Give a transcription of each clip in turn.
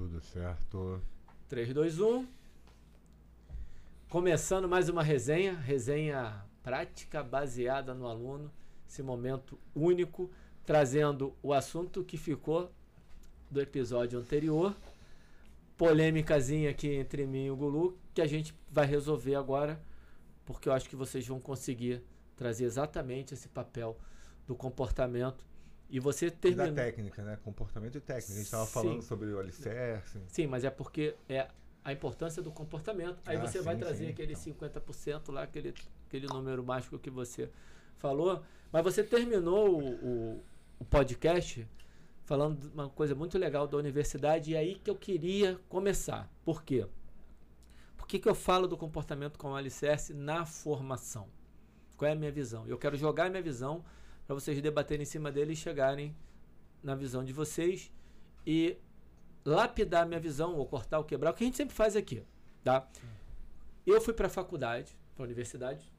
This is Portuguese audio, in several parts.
Tudo certo. 3, 2, 1. Começando mais uma resenha, resenha prática baseada no aluno, esse momento único, trazendo o assunto que ficou do episódio anterior, polêmicazinha aqui entre mim e o Gulu, que a gente vai resolver agora, porque eu acho que vocês vão conseguir trazer exatamente esse papel do comportamento e você termina. da técnica, né? Comportamento e técnica. A gente estava falando sobre o alicerce. Sim, mas é porque é a importância do comportamento. Aí Ah, você vai sim, trazer sim, aquele então. 50% lá, aquele, aquele número mágico que você falou. Mas você terminou o, o, o podcast falando de uma coisa muito legal da universidade e é aí que eu queria começar. Por quê? Por que, que eu falo do comportamento como alicerce na formação? Qual é a minha visão? Eu quero jogar a minha visão para vocês debaterem em cima dele e chegarem na visão de vocês e lapidar minha visão, ou cortar ou quebrar, o que a gente sempre faz aqui. Tá? Eu fui para a faculdade, para a universidade,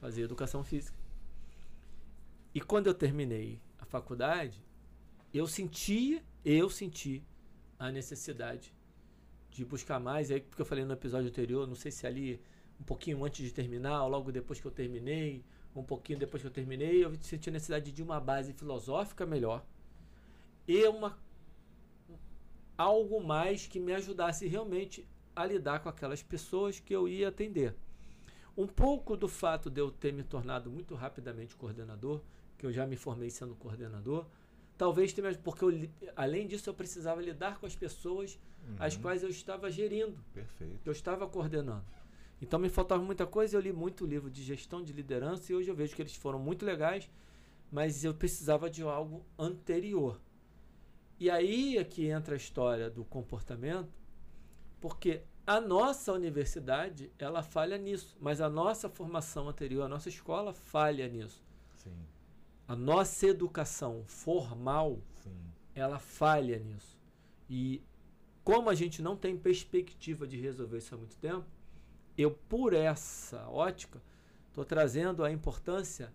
fazer educação física. E quando eu terminei a faculdade, eu sentia, eu senti a necessidade de buscar mais. Aí, porque eu falei no episódio anterior, não sei se ali um pouquinho antes de terminar, ou logo depois que eu terminei, um pouquinho depois que eu terminei, eu senti a necessidade de uma base filosófica melhor e uma algo mais que me ajudasse realmente a lidar com aquelas pessoas que eu ia atender. Um pouco do fato de eu ter me tornado muito rapidamente coordenador, que eu já me formei sendo coordenador, talvez tenha, porque eu, além disso eu precisava lidar com as pessoas as Uhum. quais eu estava gerindo Perfeito. eu estava coordenando. Então me faltava muita coisa, eu li muito livro de gestão de liderança e hoje eu vejo que eles foram muito legais, mas eu precisava de algo anterior. E aí é que entra a história do comportamento, porque a nossa universidade, ela falha nisso, mas a nossa formação anterior, a nossa escola falha nisso. Sim, A nossa educação formal, sim. ela falha nisso. E como a gente não tem perspectiva de resolver isso há muito tempo, eu, por essa ótica, estou trazendo a importância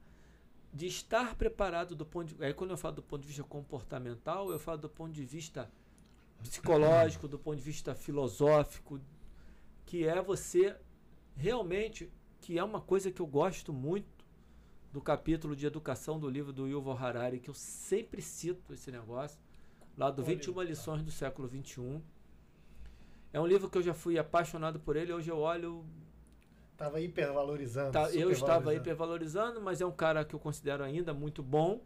de estar preparado do ponto de. Aí, quando eu falo do ponto de vista comportamental, eu falo do ponto de vista psicológico, do ponto de vista filosófico, que é você realmente, que é uma coisa que eu gosto muito do capítulo de educação do livro do Yuval Harari, que eu sempre cito esse negócio, lá do Qual 21 livro? lições do século 21. É um livro que eu já fui apaixonado por ele, hoje eu olho Tava hipervalorizando. Tá, eu estava hipervalorizando, mas é um cara que eu considero ainda muito bom.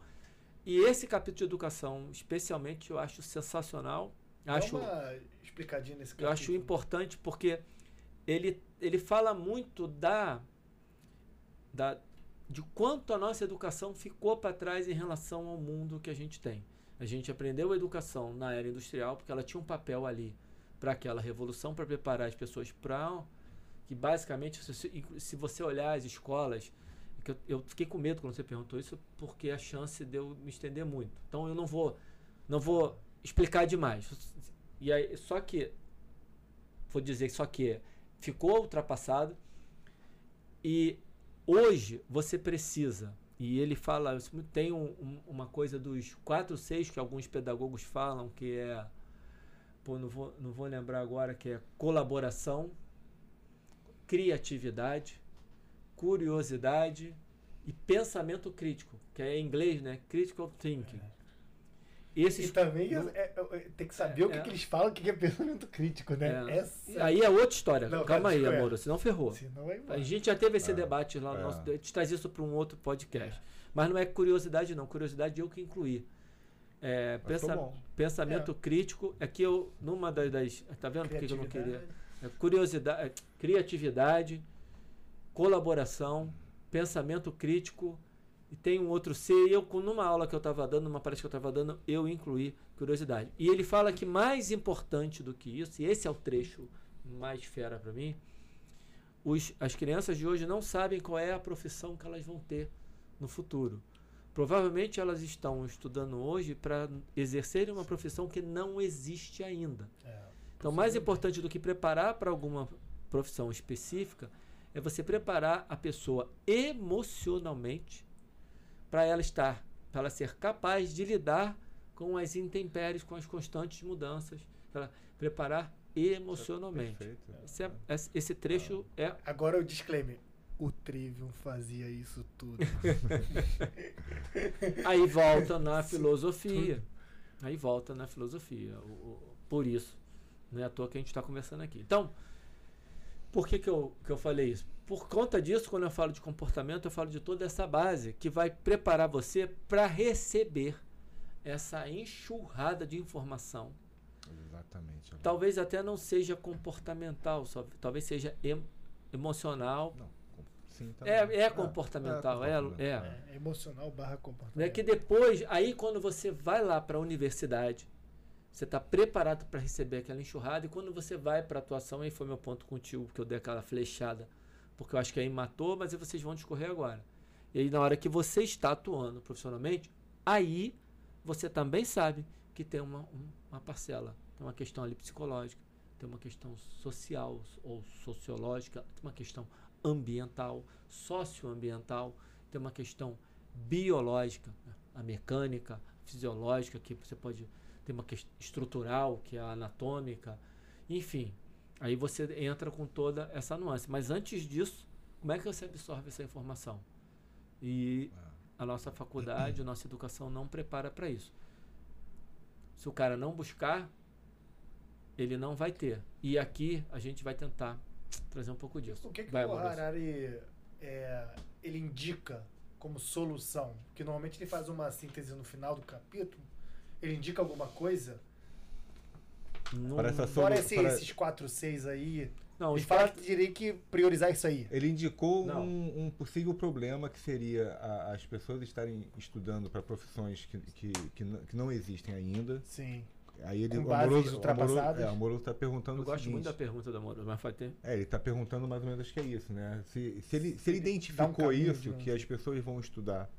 E esse capítulo de educação, especialmente, eu acho sensacional. Dá Acho, uma explicadinha nesse eu acho capítulo. importante porque ele, ele fala muito da, da de quanto a nossa educação ficou para trás em relação ao mundo que a gente tem. A gente aprendeu a educação na era industrial porque ela tinha um papel ali para aquela revolução, para preparar as pessoas para que basicamente se, se- você olhar as escolas, que eu, eu fiquei com medo quando você perguntou isso porque a chance de eu me estender muito. Então eu não vou não vou explicar demais. E aí só que vou dizer só que ficou ultrapassado e hoje você precisa e ele fala tem um- um- uma coisa dos quatro seis que alguns pedagogos falam que é pô, não vou, não vou lembrar agora que é colaboração criatividade curiosidade e pensamento crítico que é em inglês né critical thinking esses E também não- é- é- é- tem que saber o que, É. que eles falam, o que, é pensamento crítico, né? É. Essa. Aí é outra história. Não, Calma cara, aí, é. amor, senão ferrou. Senão A gente já teve esse É. debate lá no É. nosso. A gente traz isso para um outro podcast. Mas não é curiosidade, não. Curiosidade eu que incluí. É, pensa- pensamento É. crítico. É que eu, numa das. das- tá vendo por que eu não queria? Criatividade. É curiosidade, é, criatividade, colaboração, pensamento crítico. E tem um outro C. E eu, com- numa aula que eu estava dando, numa palestra que eu estava dando, eu incluí curiosidade. E ele fala que mais importante do que isso, e esse é o trecho mais fera para mim, os, as crianças de hoje não sabem qual é a profissão que elas vão ter no futuro. Provavelmente elas estão estudando hoje para exercerem uma profissão que não existe ainda. É, Então, mais importante do que preparar para alguma profissão específica é você preparar a pessoa emocionalmente para ela estar, para ela ser capaz de lidar com as intempéries, com as constantes mudanças. Ela preparar emocionalmente. Perfeito. Esse, é- esse- esse trecho é Agora o disclaimer. O Trivium fazia isso tudo. Aí volta na filosofia. Aí volta na filosofia. O- o- por isso. Não é à toa que a gente está conversando aqui. Então, por que, que, eu, que eu falei isso? Por conta disso, quando eu falo de comportamento, eu falo de toda essa base que vai preparar você para receber essa enxurrada de informação. Exatamente. Talvez até não seja comportamental, só, talvez seja em- emocional. Não, com- sim, também. É, é comportamental, é, comportamental. é. É, emocional barra comportamento. Não é que depois, aí quando você vai lá para a universidade, você está preparado para receber aquela enxurrada, e quando você vai para a atuação, aí foi meu ponto contigo, porque eu dei aquela flechada, porque eu acho que aí matou, mas aí vocês vão discorrer agora. E aí, na hora que você está atuando profissionalmente, aí você também sabe que tem uma, um- uma parcela, tem uma questão ali psicológica, tem uma questão social ou sociológica, tem uma questão ambiental, socioambiental, tem uma questão biológica, né? a mecânica, fisiológica, que você pode ter uma questão estrutural, que é a anatômica, enfim. Aí você entra com toda essa nuance. Mas antes disso, como é que você absorve essa informação? E a nossa faculdade, a nossa educação não prepara para isso. Se o cara não buscar, ele não vai ter. E aqui a gente vai tentar trazer um pouco disso. O que, que vai, o. Harari é, ele indica como solução? Porque normalmente ele faz uma síntese no final do capítulo. Ele indica alguma coisa? Não- Para essa Fora Solu- esse- para- esses 4, 6 aí. não, Ele os fala quatro- que teria que priorizar isso aí. Ele indicou um, um possível problema que seria a- as pessoas estarem estudando para profissões que, que, que, não, que não existem ainda. Sim. Aí ele, Com o Amoroso, o Amoroso, ultrapassadas. é, o Amoroso está perguntando Eu o gosto seguinte. muito da pergunta do Amor, mas vai ter. É, ele está perguntando mais ou menos acho que é isso, né? Se, se, ele, se ele um identificou caminho, isso, digamos. que as pessoas vão estudar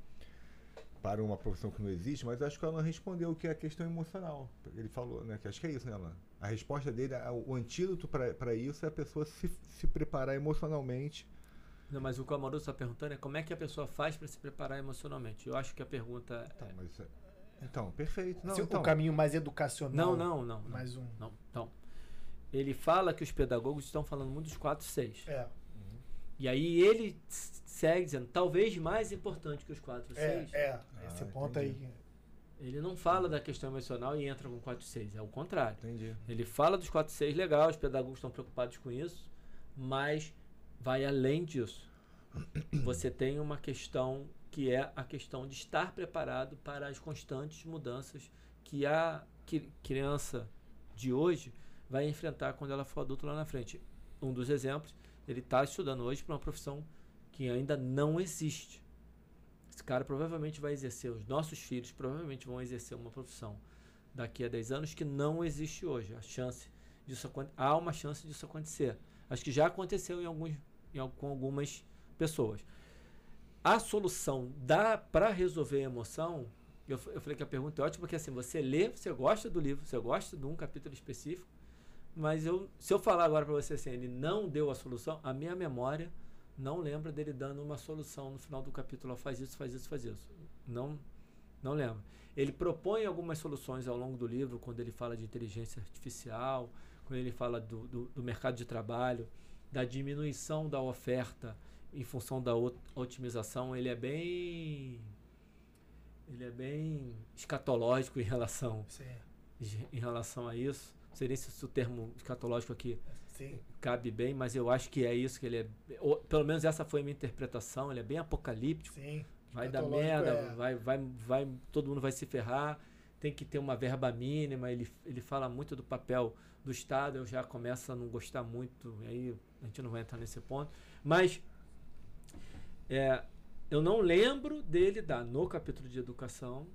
para uma profissão que não existe, mas acho que o Alan respondeu que é a questão emocional. Ele falou, né? Que acho que é isso, né, Alan? A resposta dele, o antídoto para isso é a pessoa se, se preparar emocionalmente. Não, mas o que o Amoroso está perguntando é como é que a pessoa faz para se preparar emocionalmente. Eu acho que a pergunta. Tá, é- mas, é- então, perfeito. Não, Se então, O caminho mais educacional. Não, não, não. não, Mais um. não. Então, ele fala que os pedagogos estão falando muito dos 4 6. É, E aí ele segue dizendo, talvez mais importante que os 4 é, 6. é. Esse Ah, ponto entendi. aí. Ele não fala da questão emocional e entra com 4 6. É o contrário. Entendi. Ele fala dos 4 6 legal, os pedagogos estão preocupados com isso, mas vai além disso. Você tem uma questão que é a questão de estar preparado para as constantes mudanças que a criança de hoje vai enfrentar quando ela for adulta lá na frente. Um dos exemplos, ele está estudando hoje para uma profissão que ainda não existe. Esse cara provavelmente vai exercer, os nossos filhos provavelmente vão exercer uma profissão daqui a 10 anos que não existe hoje. A chance disso há uma chance disso acontecer. Acho que já aconteceu em alguns em, com algumas pessoas. A solução dá para resolver a emoção. Eu, eu falei que a pergunta é ótima porque assim, você lê, você gosta do livro, você gosta de um capítulo específico, mas eu, se eu falar agora para você assim, ele não deu a solução, a minha memória não lembra dele dando uma solução no final do capítulo, faz isso, faz isso, faz isso. Não, não lembro. Ele propõe algumas soluções ao longo do livro, quando ele fala de inteligência artificial, quando ele fala do, do, do mercado de trabalho, da diminuição da oferta em função da ot- otimização, ele é bem ele é bem escatológico em relação Sim. em relação a isso. Não sei nem se o termo escatológico aqui Sim. cabe bem, mas eu acho que é isso que ele é. ou, pelo menos essa foi a minha interpretação. Ele é bem apocalíptico. Sim. Vai dar merda, é- vai, vai, vai, todo mundo vai se ferrar. Tem que ter uma verba mínima. Ele, ele fala muito do papel do Estado. Eu já começo a não gostar muito. e Aí a gente não vai entrar nesse ponto. Mas é, eu não lembro dele dar no capítulo de educação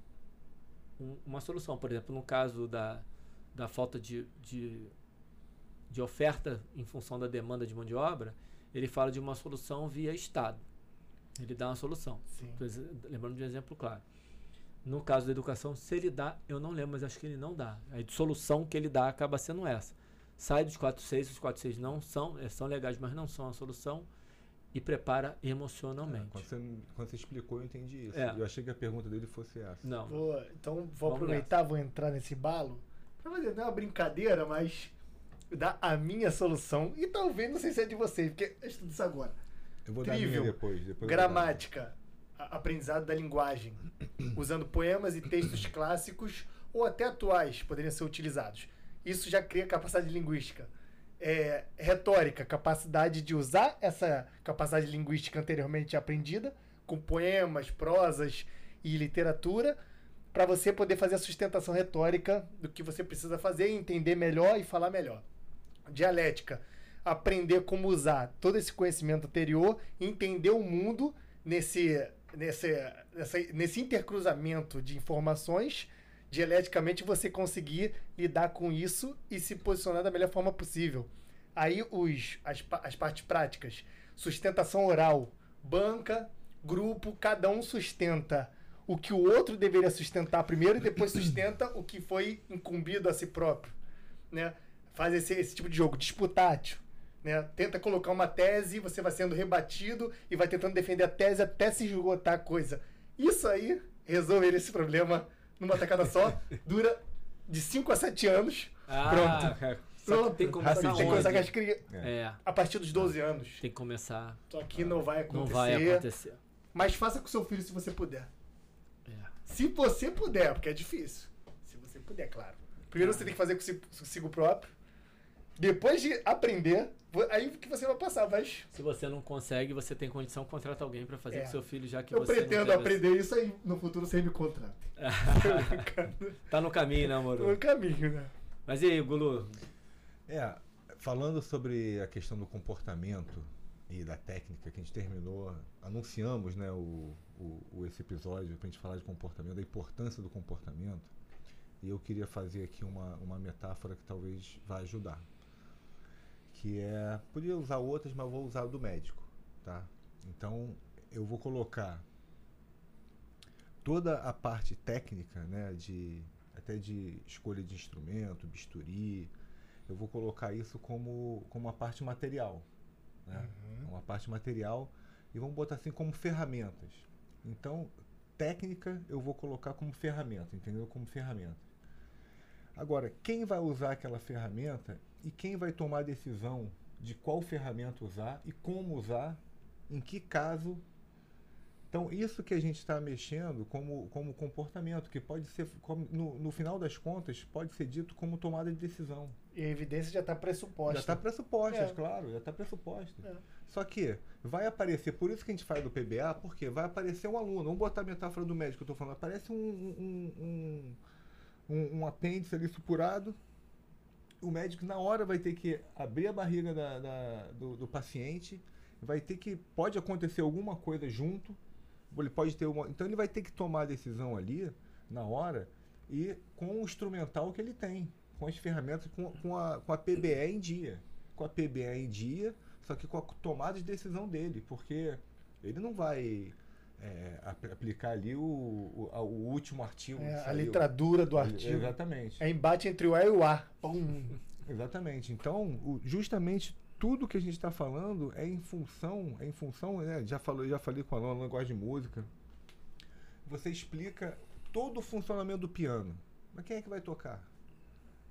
um- uma solução. Por exemplo, no caso da, da falta de, de, de oferta em função da demanda de mão de obra, ele fala de uma solução via Estado. Ele dá uma solução. Lembrando de um exemplo claro. No caso da educação, se ele dá, eu não lembro, mas acho que ele não dá. A solução que ele dá acaba sendo essa. Sai dos 4.6, os 4.6 não são, eh, são legais, mas não são a solução. E prepara É, emocionalmente. quando, você, quando você explicou, eu entendi isso. É. Eu achei que a pergunta dele fosse essa. Não. Vou- então vou Vamos aproveitar, vou entrar nesse balo pra fazer não é uma brincadeira, mas dar a minha solução. E talvez não sei se é de vocês, porque eu estudo isso agora. Eu vou dar a minha Trivial. depois. depois dar. Gramática, aprendizado da linguagem, usando poemas e textos clássicos ou até atuais poderiam ser utilizados. Isso já cria capacidade linguística. É, retórica, capacidade de usar essa capacidade linguística anteriormente aprendida, com poemas, prosas e literatura, para você poder fazer a sustentação retórica do que você precisa fazer, entender melhor e falar melhor. Dialética, aprender como usar todo esse conhecimento anterior, entender o mundo nesse, nesse, nessa, nesse intercruzamento de informações, dialeticamente você conseguir lidar com isso e se posicionar da melhor forma possível. Aí os, as, as partes práticas, sustentação oral, banca, grupo, cada um sustenta o que o outro deveria sustentar primeiro e depois sustenta o que foi incumbido a si próprio, né? Faz esse, esse tipo de jogo, disputátil, né? Tenta colocar uma tese, você vai sendo rebatido e vai tentando defender a tese até se esgotar a coisa. Isso aí, resolver esse problema numa tacada só, dura de 5 a 7 anos. Ah, Pronto. tem que começar Tem que começar com as cri- É, a partir dos 12 anos. tem que começar. Só que não vai acontecer. Não vai acontecer. Mas faça com seu filho se você puder. É. Se você puder, porque é difícil. Se você puder, claro. Primeiro você tem que fazer consigo próprio. Depois de aprender, aí que você vai passar. Mas Se você não consegue, você tem condição, contrata alguém pra fazer É. com seu filho, já que eu você não pretendo aprender isso aí. No futuro você me contrata. Tá no caminho, né, No amor? caminho, né? Mas e aí, Gulu? É, falando sobre a questão do comportamento e da técnica que a gente terminou, anunciamos né, o, o, o- esse episódio para a gente falar de comportamento, da importância do comportamento. E eu queria fazer aqui uma, uma metáfora que talvez vá ajudar. Que é. Podia usar outras, mas vou usar a do médico. Tá? Então eu vou colocar toda a parte técnica, né, de, até de escolha de instrumento, bisturi, eu vou colocar isso como, como uma parte material. Né? Uma parte material e vamos botar assim como ferramentas. Então, técnica eu vou colocar como ferramenta, entendeu? Como ferramenta. Agora, quem vai usar aquela ferramenta e quem vai tomar a decisão de qual ferramenta usar e como usar, em que caso. Então, isso que a gente está mexendo como, como comportamento, que pode ser, como, no, no final das contas, pode ser dito como tomada de decisão. E a evidência já está pressuposta. Já está pressuposta, É. claro, já está pressuposta. É. Só que vai aparecer, por isso que a gente faz do PBA, porque vai aparecer um aluno. Vamos botar a metáfora do médico que eu estou falando. Aparece um, um, um, um, um apêndice ali supurado. O médico, na hora, vai ter que abrir a barriga da, da- do, do paciente. Vai ter que. Pode acontecer alguma coisa junto. Ele pode ter uma. Então ele vai ter que tomar a decisão ali, na hora, e com o instrumental que ele tem. Com as ferramentas, com, com, a, com a PBE em dia. Com a PBE em dia, só que com a tomada de decisão dele, porque ele não vai é, ap- aplicar ali o, o, o último artigo. É, a saiu. litradura do artigo. Exatamente. É embate entre o A e o A. Pum. Exatamente. Então, o- justamente tudo que a gente está falando é em função, é em função, né? Já falou, já falei com a Alana, gosta de música. Você explica todo o funcionamento do piano. Mas quem é que vai tocar?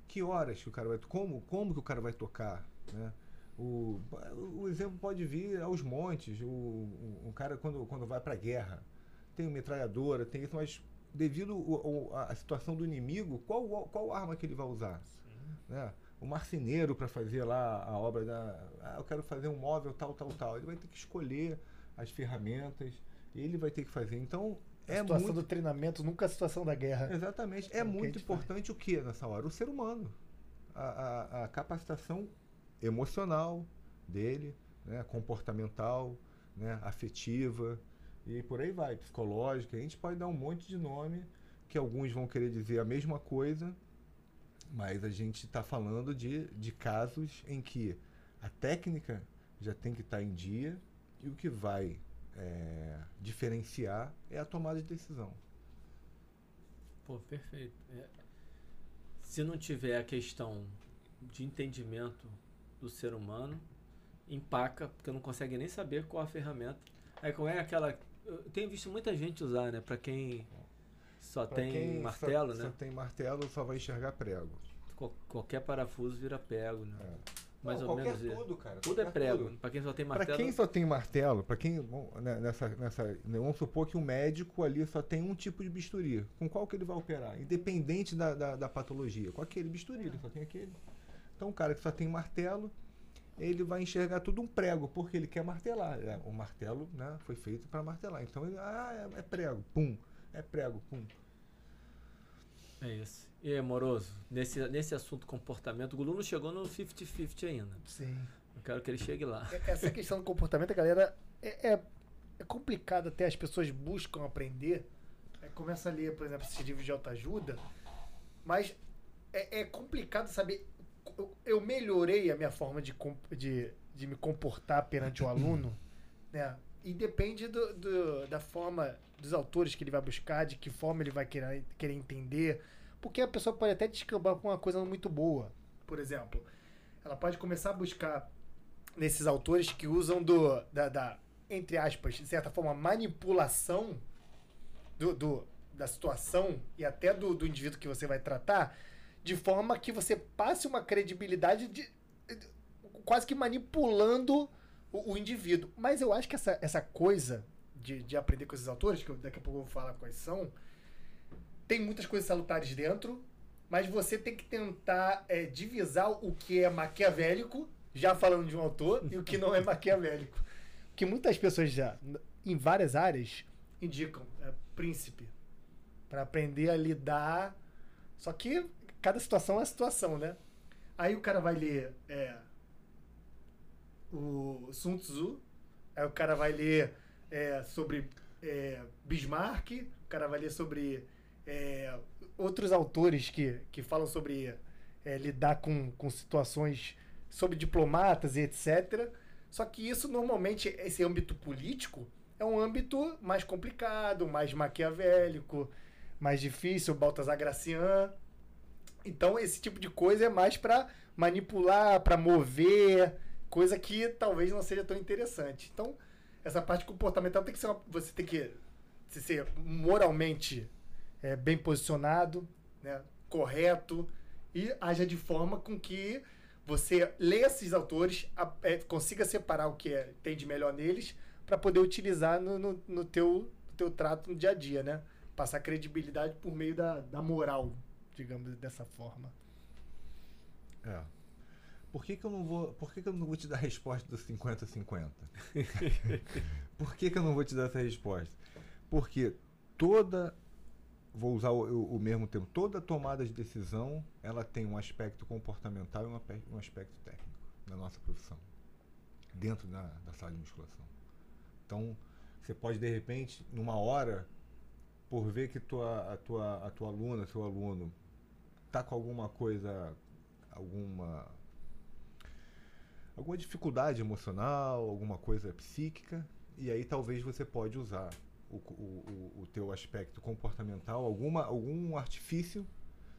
Que horas que o cara vai, como, como que o cara vai tocar, né? O, o exemplo pode vir aos montes. O, o, o cara quando, quando vai para a guerra tem uma metralhadora, tem isso, mas devido à situação do inimigo, qual, qual arma que ele vai usar? né? O marceneiro para fazer lá a obra da. Ah, eu quero fazer um móvel tal, tal, tal. Ele vai ter que escolher as ferramentas, ele vai ter que fazer. Então, A é situação muito. do treinamento, nunca a situação da guerra. Exatamente. É É muito gente faz. importante o que nessa hora? O ser humano. A, a, a capacitação emocional dele, né? comportamental, né? afetiva e por aí vai, psicológica. A gente pode dar um monte de nome que alguns vão querer dizer a mesma coisa, mas a gente está falando de, de casos em que a técnica já tem que estar em dia e o que vai é, diferenciar é a tomada de decisão. Pô, perfeito. É. Se não tiver a questão de entendimento do ser humano, empaca, porque não consegue nem saber qual a ferramenta. Aí como é aquela. Eu tenho visto muita gente usar, né? Pra quem só Pra tem quem martelo, só, né? Só tem martelo, só vai enxergar prego. Qual- qualquer parafuso vira prego, né? É. Mais Não, ou menos tudo, cara. Tudo é prego. tudo. Pra quem só tem Pra martelo. quem só tem martelo, para quem bom, né, nessa nessa né, vamos supor que um médico ali só tem um tipo de bisturi, com qual que ele vai operar, independente da, da, da patologia, com aquele bisturi, ele só tem aquele. Então, o cara que só tem martelo, ele vai enxergar tudo um prego, porque ele quer martelar. É, o martelo, né, foi feito para martelar. Então, ele, ah, é, é prego, pum, é prego, pum. É isso. E aí, amoroso, nesse, nesse assunto comportamento, o Gulu não chegou no 50-50 ainda. Sim. Eu quero que ele chegue lá. É- Essa questão do comportamento, a galera, é, é, é complicado até, as pessoas buscam aprender. Aí começa a ler, por exemplo, esses livros de autoajuda, mas é, é complicado saber. Eu, melhorei a minha forma de, de, de me comportar perante o aluno, né? E depende do, do- da forma dos autores que ele vai buscar, de que forma ele vai querer, querer entender. Porque a pessoa pode até descambar com uma coisa muito boa. Por exemplo, ela pode começar a buscar nesses autores que usam do, da, da, entre aspas, de certa forma, manipulação do, do- da situação e até do, do indivíduo que você vai tratar, de forma que você passe uma credibilidade de, de- quase que manipulando o, o indivíduo. Mas eu acho que essa, essa coisa de, de aprender com esses autores, que eu, daqui a pouco eu vou falar quais são, tem muitas coisas salutares dentro, mas você tem que tentar é, divisar o que é maquiavélico, já falando de um autor, e o que não é maquiavélico. Que muitas pessoas já, em várias áreas, indicam é, príncipe para aprender a lidar. Só que cada situação é situação, né? Aí o cara vai ler é, o Sun Tzu, aí o cara vai ler é, sobre é, Bismarck, o cara vai ler sobre é, outros autores que, que falam sobre é, lidar com, com situações sobre diplomatas e etc. Só que isso normalmente, esse âmbito político, é um âmbito mais complicado, mais maquiavélico, mais difícil, Baltasar Gracian. Então esse tipo de coisa é mais para manipular, para mover, coisa que talvez não seja tão interessante. Então essa parte comportamental tem que ser uma, você tem que ser moralmente é, bem posicionado, né, correto e haja de forma com que você lê esses autores, a- é, consiga separar o que é- tem de melhor neles para poder utilizar no, no, no teu, teu trato no dia a dia, né? Passar credibilidade por meio da, da moral, digamos dessa forma. É. Por que, que eu não vou. Por que, que eu não vou te dar a resposta dos 50-50? por que, que eu não vou te dar essa resposta? Porque toda. Vou usar o, o- mesmo termo. Toda tomada de decisão ela tem um aspecto comportamental e um, um aspecto técnico na nossa profissão. Dentro da, da sala de musculação. Então, você pode, de repente, numa hora, por ver que tua, a, tua, a tua aluna, seu aluno, tá com alguma coisa, alguma alguma dificuldade emocional, alguma coisa psíquica, e aí talvez você pode usar o, o, o, teu aspecto comportamental, alguma, algum artifício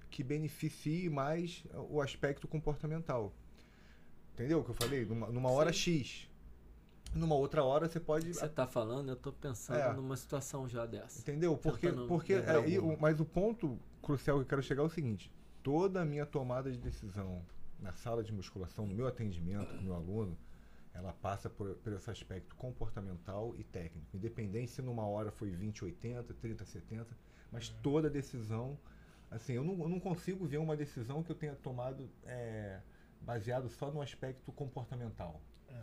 que beneficie mais o aspecto comportamental. Entendeu o que eu falei? Numa, numa hora X. Numa outra hora você pode. Você tá falando, eu tô pensando É. numa situação já dessa. Entendeu? Porque, porque alguma. o- mas o ponto crucial que eu quero chegar é o seguinte: toda a minha tomada de decisão na sala de musculação, no meu atendimento com o meu aluno, ela passa por, por esse aspecto comportamental e técnico. Independente se numa hora foi 20, 80, 30, 70, mas toda decisão. Assim, eu não, eu não consigo ver uma decisão que eu tenha tomado é, baseado só no aspecto comportamental.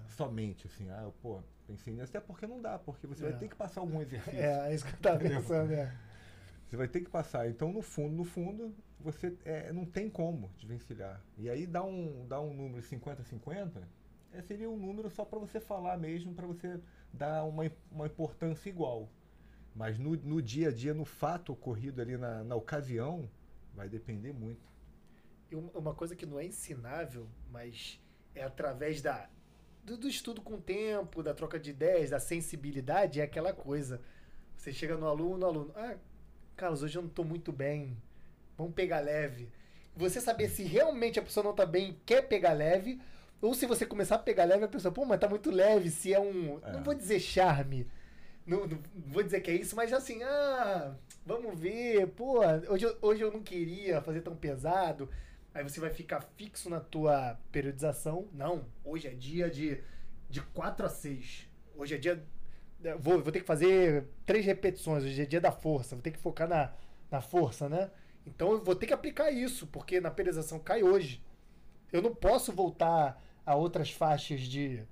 Somente, assim, ah, eu, pô, pensei nisso, até porque não dá, porque você É. vai ter que passar algum exercício. É, é isso que eu tava pensando, é. Você vai ter que passar. Então, no fundo, no fundo, você é, não tem como desvencilhar. E aí dá um, dá um número 50-50, é, seria um número só para você falar mesmo, para você dar uma, uma importância igual. Mas no, no dia a dia, no fato ocorrido ali na, na ocasião, vai depender muito. E uma coisa que não é ensinável, mas é através da, do, do estudo com o tempo, da troca de ideias, da sensibilidade, é aquela coisa. Você chega no aluno, aluno, ah, Carlos, hoje eu não estou muito bem, vamos pegar leve. Você saber se realmente a pessoa não está bem e quer pegar leve, Ou se você começar a pegar leve, a pessoa, pô, mas tá muito leve, se é um. É. Não vou dizer charme. Não, não vou dizer que é isso, mas assim, ah, vamos ver, pô, hoje, eu- hoje eu não queria fazer tão pesado. Aí você vai ficar fixo na tua periodização. Não, hoje é dia de, de 4 a 6. Hoje é dia. Vou, vou ter que fazer três repetições. Hoje é dia da força. Vou ter que focar na, na força, né? Então eu vou ter que aplicar isso, porque na periodização cai hoje. Eu não posso voltar a outras faixas de,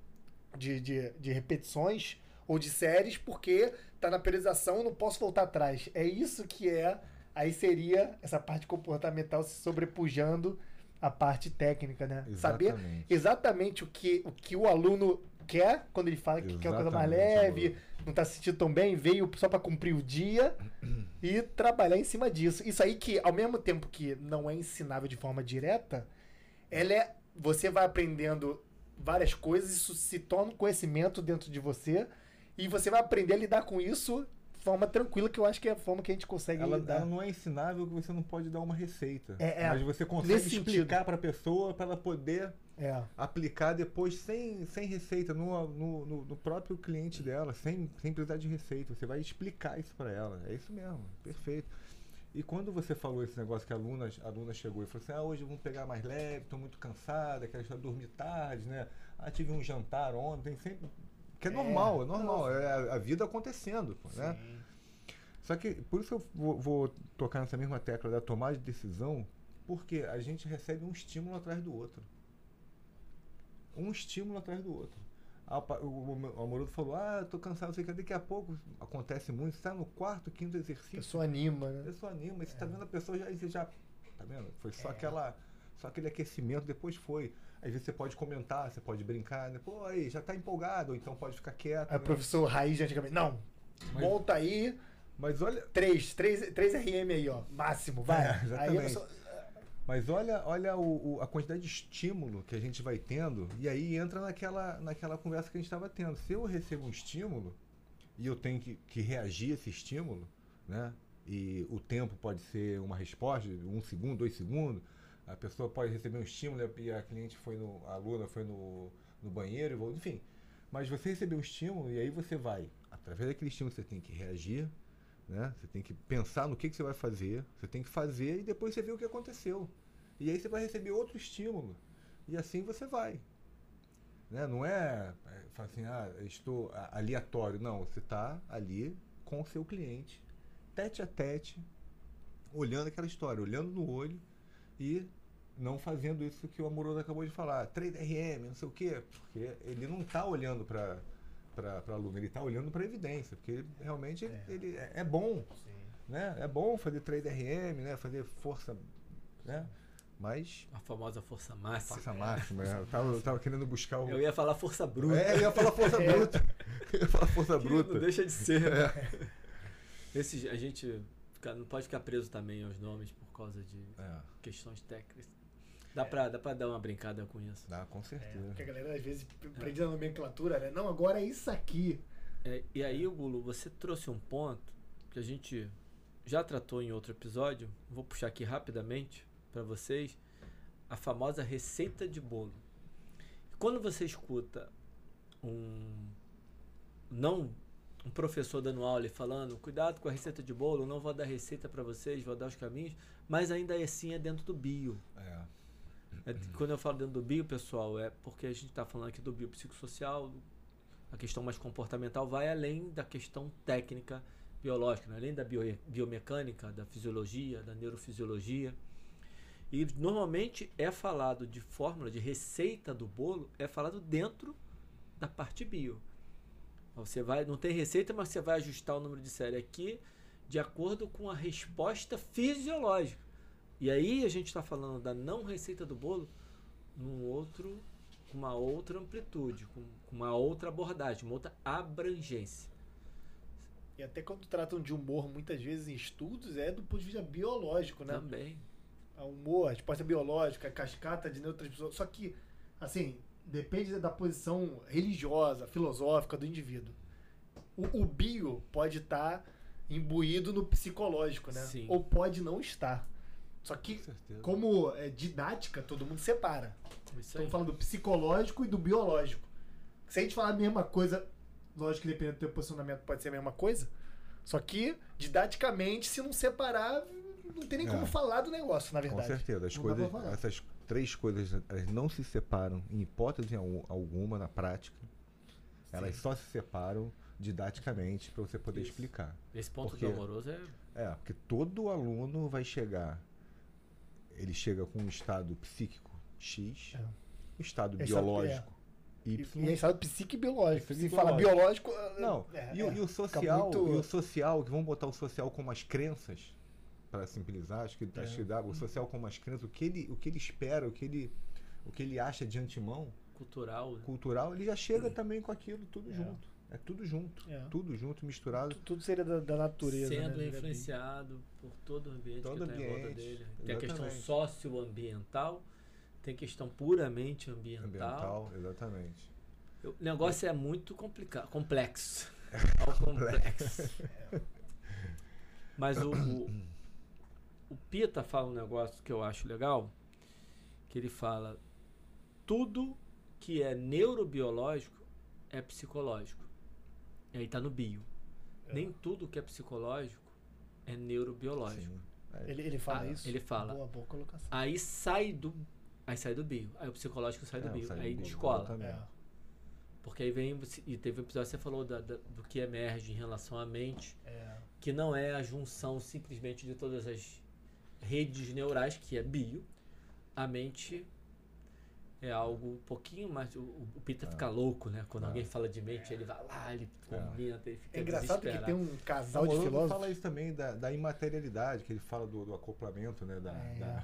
de, de, de repetições ou de séries, porque tá na periodização, eu não posso voltar atrás. É isso que é. Aí seria essa parte comportamental se sobrepujando a parte técnica, né? Saber Exatamente. exatamente o que, o que o aluno quer quando ele fala que quer uma coisa mais Exatamente, leve, amor. não tá se sentindo tão bem, veio só para cumprir o dia e trabalhar em cima disso. Isso aí que, ao mesmo tempo que não é ensinável de forma direta, ela é. Você vai aprendendo várias coisas, isso se torna um conhecimento dentro de você e você vai aprender a lidar com isso de forma tranquila, que eu acho que é a forma que a gente consegue Ela, lidar. ela não é ensinável que você não pode dar uma receita. É, é. Mas você consegue explicar para a pessoa para ela poder É. aplicar depois sem, sem receita no, no, no- no próprio cliente dela, sem, sem precisar de receita. Você vai explicar isso para ela. É isso mesmo, perfeito. E quando você falou esse negócio que a aluna, a aluna chegou e falou assim, ah, hoje vamos pegar mais leve, estou muito cansada, quero dormir tarde, né? Ah, tive um jantar ontem, sempre. Que é, É, normal, é normal, é a, a vida acontecendo, pô, né? Só que por isso eu vou, vou tocar nessa mesma tecla da tomada de decisão, porque a gente recebe um estímulo atrás do outro. Um estímulo atrás do outro. Ah, O, Amoroso falou, ah, eu tô cansado, não sei o que, daqui a pouco acontece muito, você tá no quarto, quinto A exercício, pessoa anima, a né? pessoa anima, e você tá vendo a pessoa já, você já, tá vendo? Foi só É. aquela, só aquele aquecimento, depois foi. Às vezes você pode comentar, você pode brincar, né? Pô, aí, já tá empolgado, ou então pode ficar quieto. Aí o né? professor Raiz de antigamente, não, Mas- monta aí, Mas olha, 3, 3, 3 RM aí, ó, máximo, vai. É, aí a exatamente. pessoa, Mas olha, olha o, o- a quantidade de estímulo que a gente vai tendo, e aí entra naquela, naquela conversa que a gente estava tendo. Se eu recebo um estímulo e eu tenho que, que reagir a esse estímulo, né? E o tempo pode ser uma resposta, um segundo, dois segundos. A pessoa pode receber um estímulo e a cliente foi no. A aluna foi no, no banheiro, enfim. Mas você recebeu um estímulo e aí você vai, através daquele estímulo, você tem que reagir, né? Você tem que pensar no que, que você vai fazer, você tem que fazer e depois você vê o que aconteceu. E aí você vai receber outro estímulo. E assim você vai. Né? Não é, é assim, ah, estou aleatório. Não, você está ali com o seu cliente, tete a tete, olhando aquela história, olhando no olho e não fazendo isso que o Amoroso acabou de falar, 3RM, não sei o quê, porque ele não está olhando para para aluno, ele está olhando para evidência, porque ele, realmente É. ele é, é bom, Sim. né? É bom fazer 3RM, né? Fazer força, né? Mas A famosa força máxima. força máxima, né? Eu tava, eu tava querendo buscar o Eu ia falar força bruta. É, eu ia falar força É. bruta. Eu ia falar força que bruta. Não deixa de ser. É. Esse, a gente fica- não pode ficar preso também aos nomes por causa de É, questões técnicas. Dá, pra, dá pra dar uma brincada com isso. dá, com É, certeza. porque a galera às vezes prende na nomenclatura, né? Não, agora é isso aqui. É, e aí, Gulo, você trouxe um ponto que a gente já tratou em outro episódio. Vou puxar aqui rapidamente para vocês. A famosa receita de bolo. Quando você escuta um não um professor dando aula e falando, cuidado com a receita de bolo, não vou dar receita para vocês, vou dar os caminhos, mas ainda assim é dentro do bio. É. É, quando eu falo dentro do bio, pessoal, é porque a gente está falando aqui do biopsicossocial, a questão mais comportamental vai além da questão técnica biológica, né? além da bio- biomecânica, da fisiologia, da neurofisiologia. E normalmente é falado de fórmula, de receita do bolo, é falado dentro da parte bio. Você vai, não tem receita, mas você vai ajustar o número de série aqui de acordo com a resposta fisiológica. E aí a gente está falando da não receita do bolo num outro, com uma outra amplitude, com, com uma outra abordagem, uma outra abrangência. E até quando tratam de humor, muitas vezes em estudos, é do ponto de vista biológico, né? Também. A humor, a resposta biológica, a cascata de neurotransmissores. Só que, assim, depende da posição religiosa, filosófica do indivíduo. O, o bio pode estar imbuído no psicológico, né? Sim. Ou pode não estar. Só que, Com como é didática, todo mundo separa. Aí. Estamos falando do psicológico e do biológico. Se a gente falar a mesma coisa, lógico que dependendo do teu posicionamento pode ser a mesma coisa. Só que, didaticamente, se não separar, não tem nem É. como falar do negócio, na Com verdade. certeza. As Não coisas, essas três coisas elas não se separam em hipótese al- alguma na prática. Elas Sim. só se separam didaticamente para você poder Isso. explicar. Esse ponto Porque- do amoroso é. É, porque todo aluno vai chegar. Ele chega com um estado psíquico X, É. um estado É, biológico E, Y. e é estado psique e biológico. Se fala biológico. biológico. Não, é, e, o- é, e o social, muito- e o social, que vamos botar o social como as crenças, para simbolizar, acho que, É. que dá, o social como as crenças, o que ele, o que ele espera, o que ele, o que ele acha de antemão, cultural. né? cultural, ele já chega também com aquilo tudo É. junto. É tudo junto. É. Tudo junto, misturado. Tu- Tudo seria da, da natureza. Sendo né? influenciado por todo o ambiente Todo que está em volta dele. Tem a questão socioambiental, tem questão puramente ambiental. Ambiental, exatamente. O negócio é muito complicado, complexo. Ao complexo. Mas o, o, o Pita fala um negócio que eu acho legal, que ele fala tudo que é neurobiológico é psicológico. E aí tá no bio. É. Nem tudo que é psicológico é neurobiológico. É, Ele, ele fala Ah, isso? ele fala. Boa, boa colocação. Aí sai do aí sai do bio. Aí o psicológico sai do É, bio. sai do aí bio, descola. É. Porque aí vem. E teve um episódio que você falou da- da- do que emerge em relação à mente, É. que não é a junção simplesmente de todas as redes neurais, que é bio. A mente é algo um pouquinho mais. O, o Peter É. fica louco, né? Quando É. alguém fala de mente, ele vai lá, ele É. comenta, ele fica É engraçado que tem um casal de filósofos. fala isso também da, da imaterialidade, que ele fala do, do acoplamento, né? Da, É. da-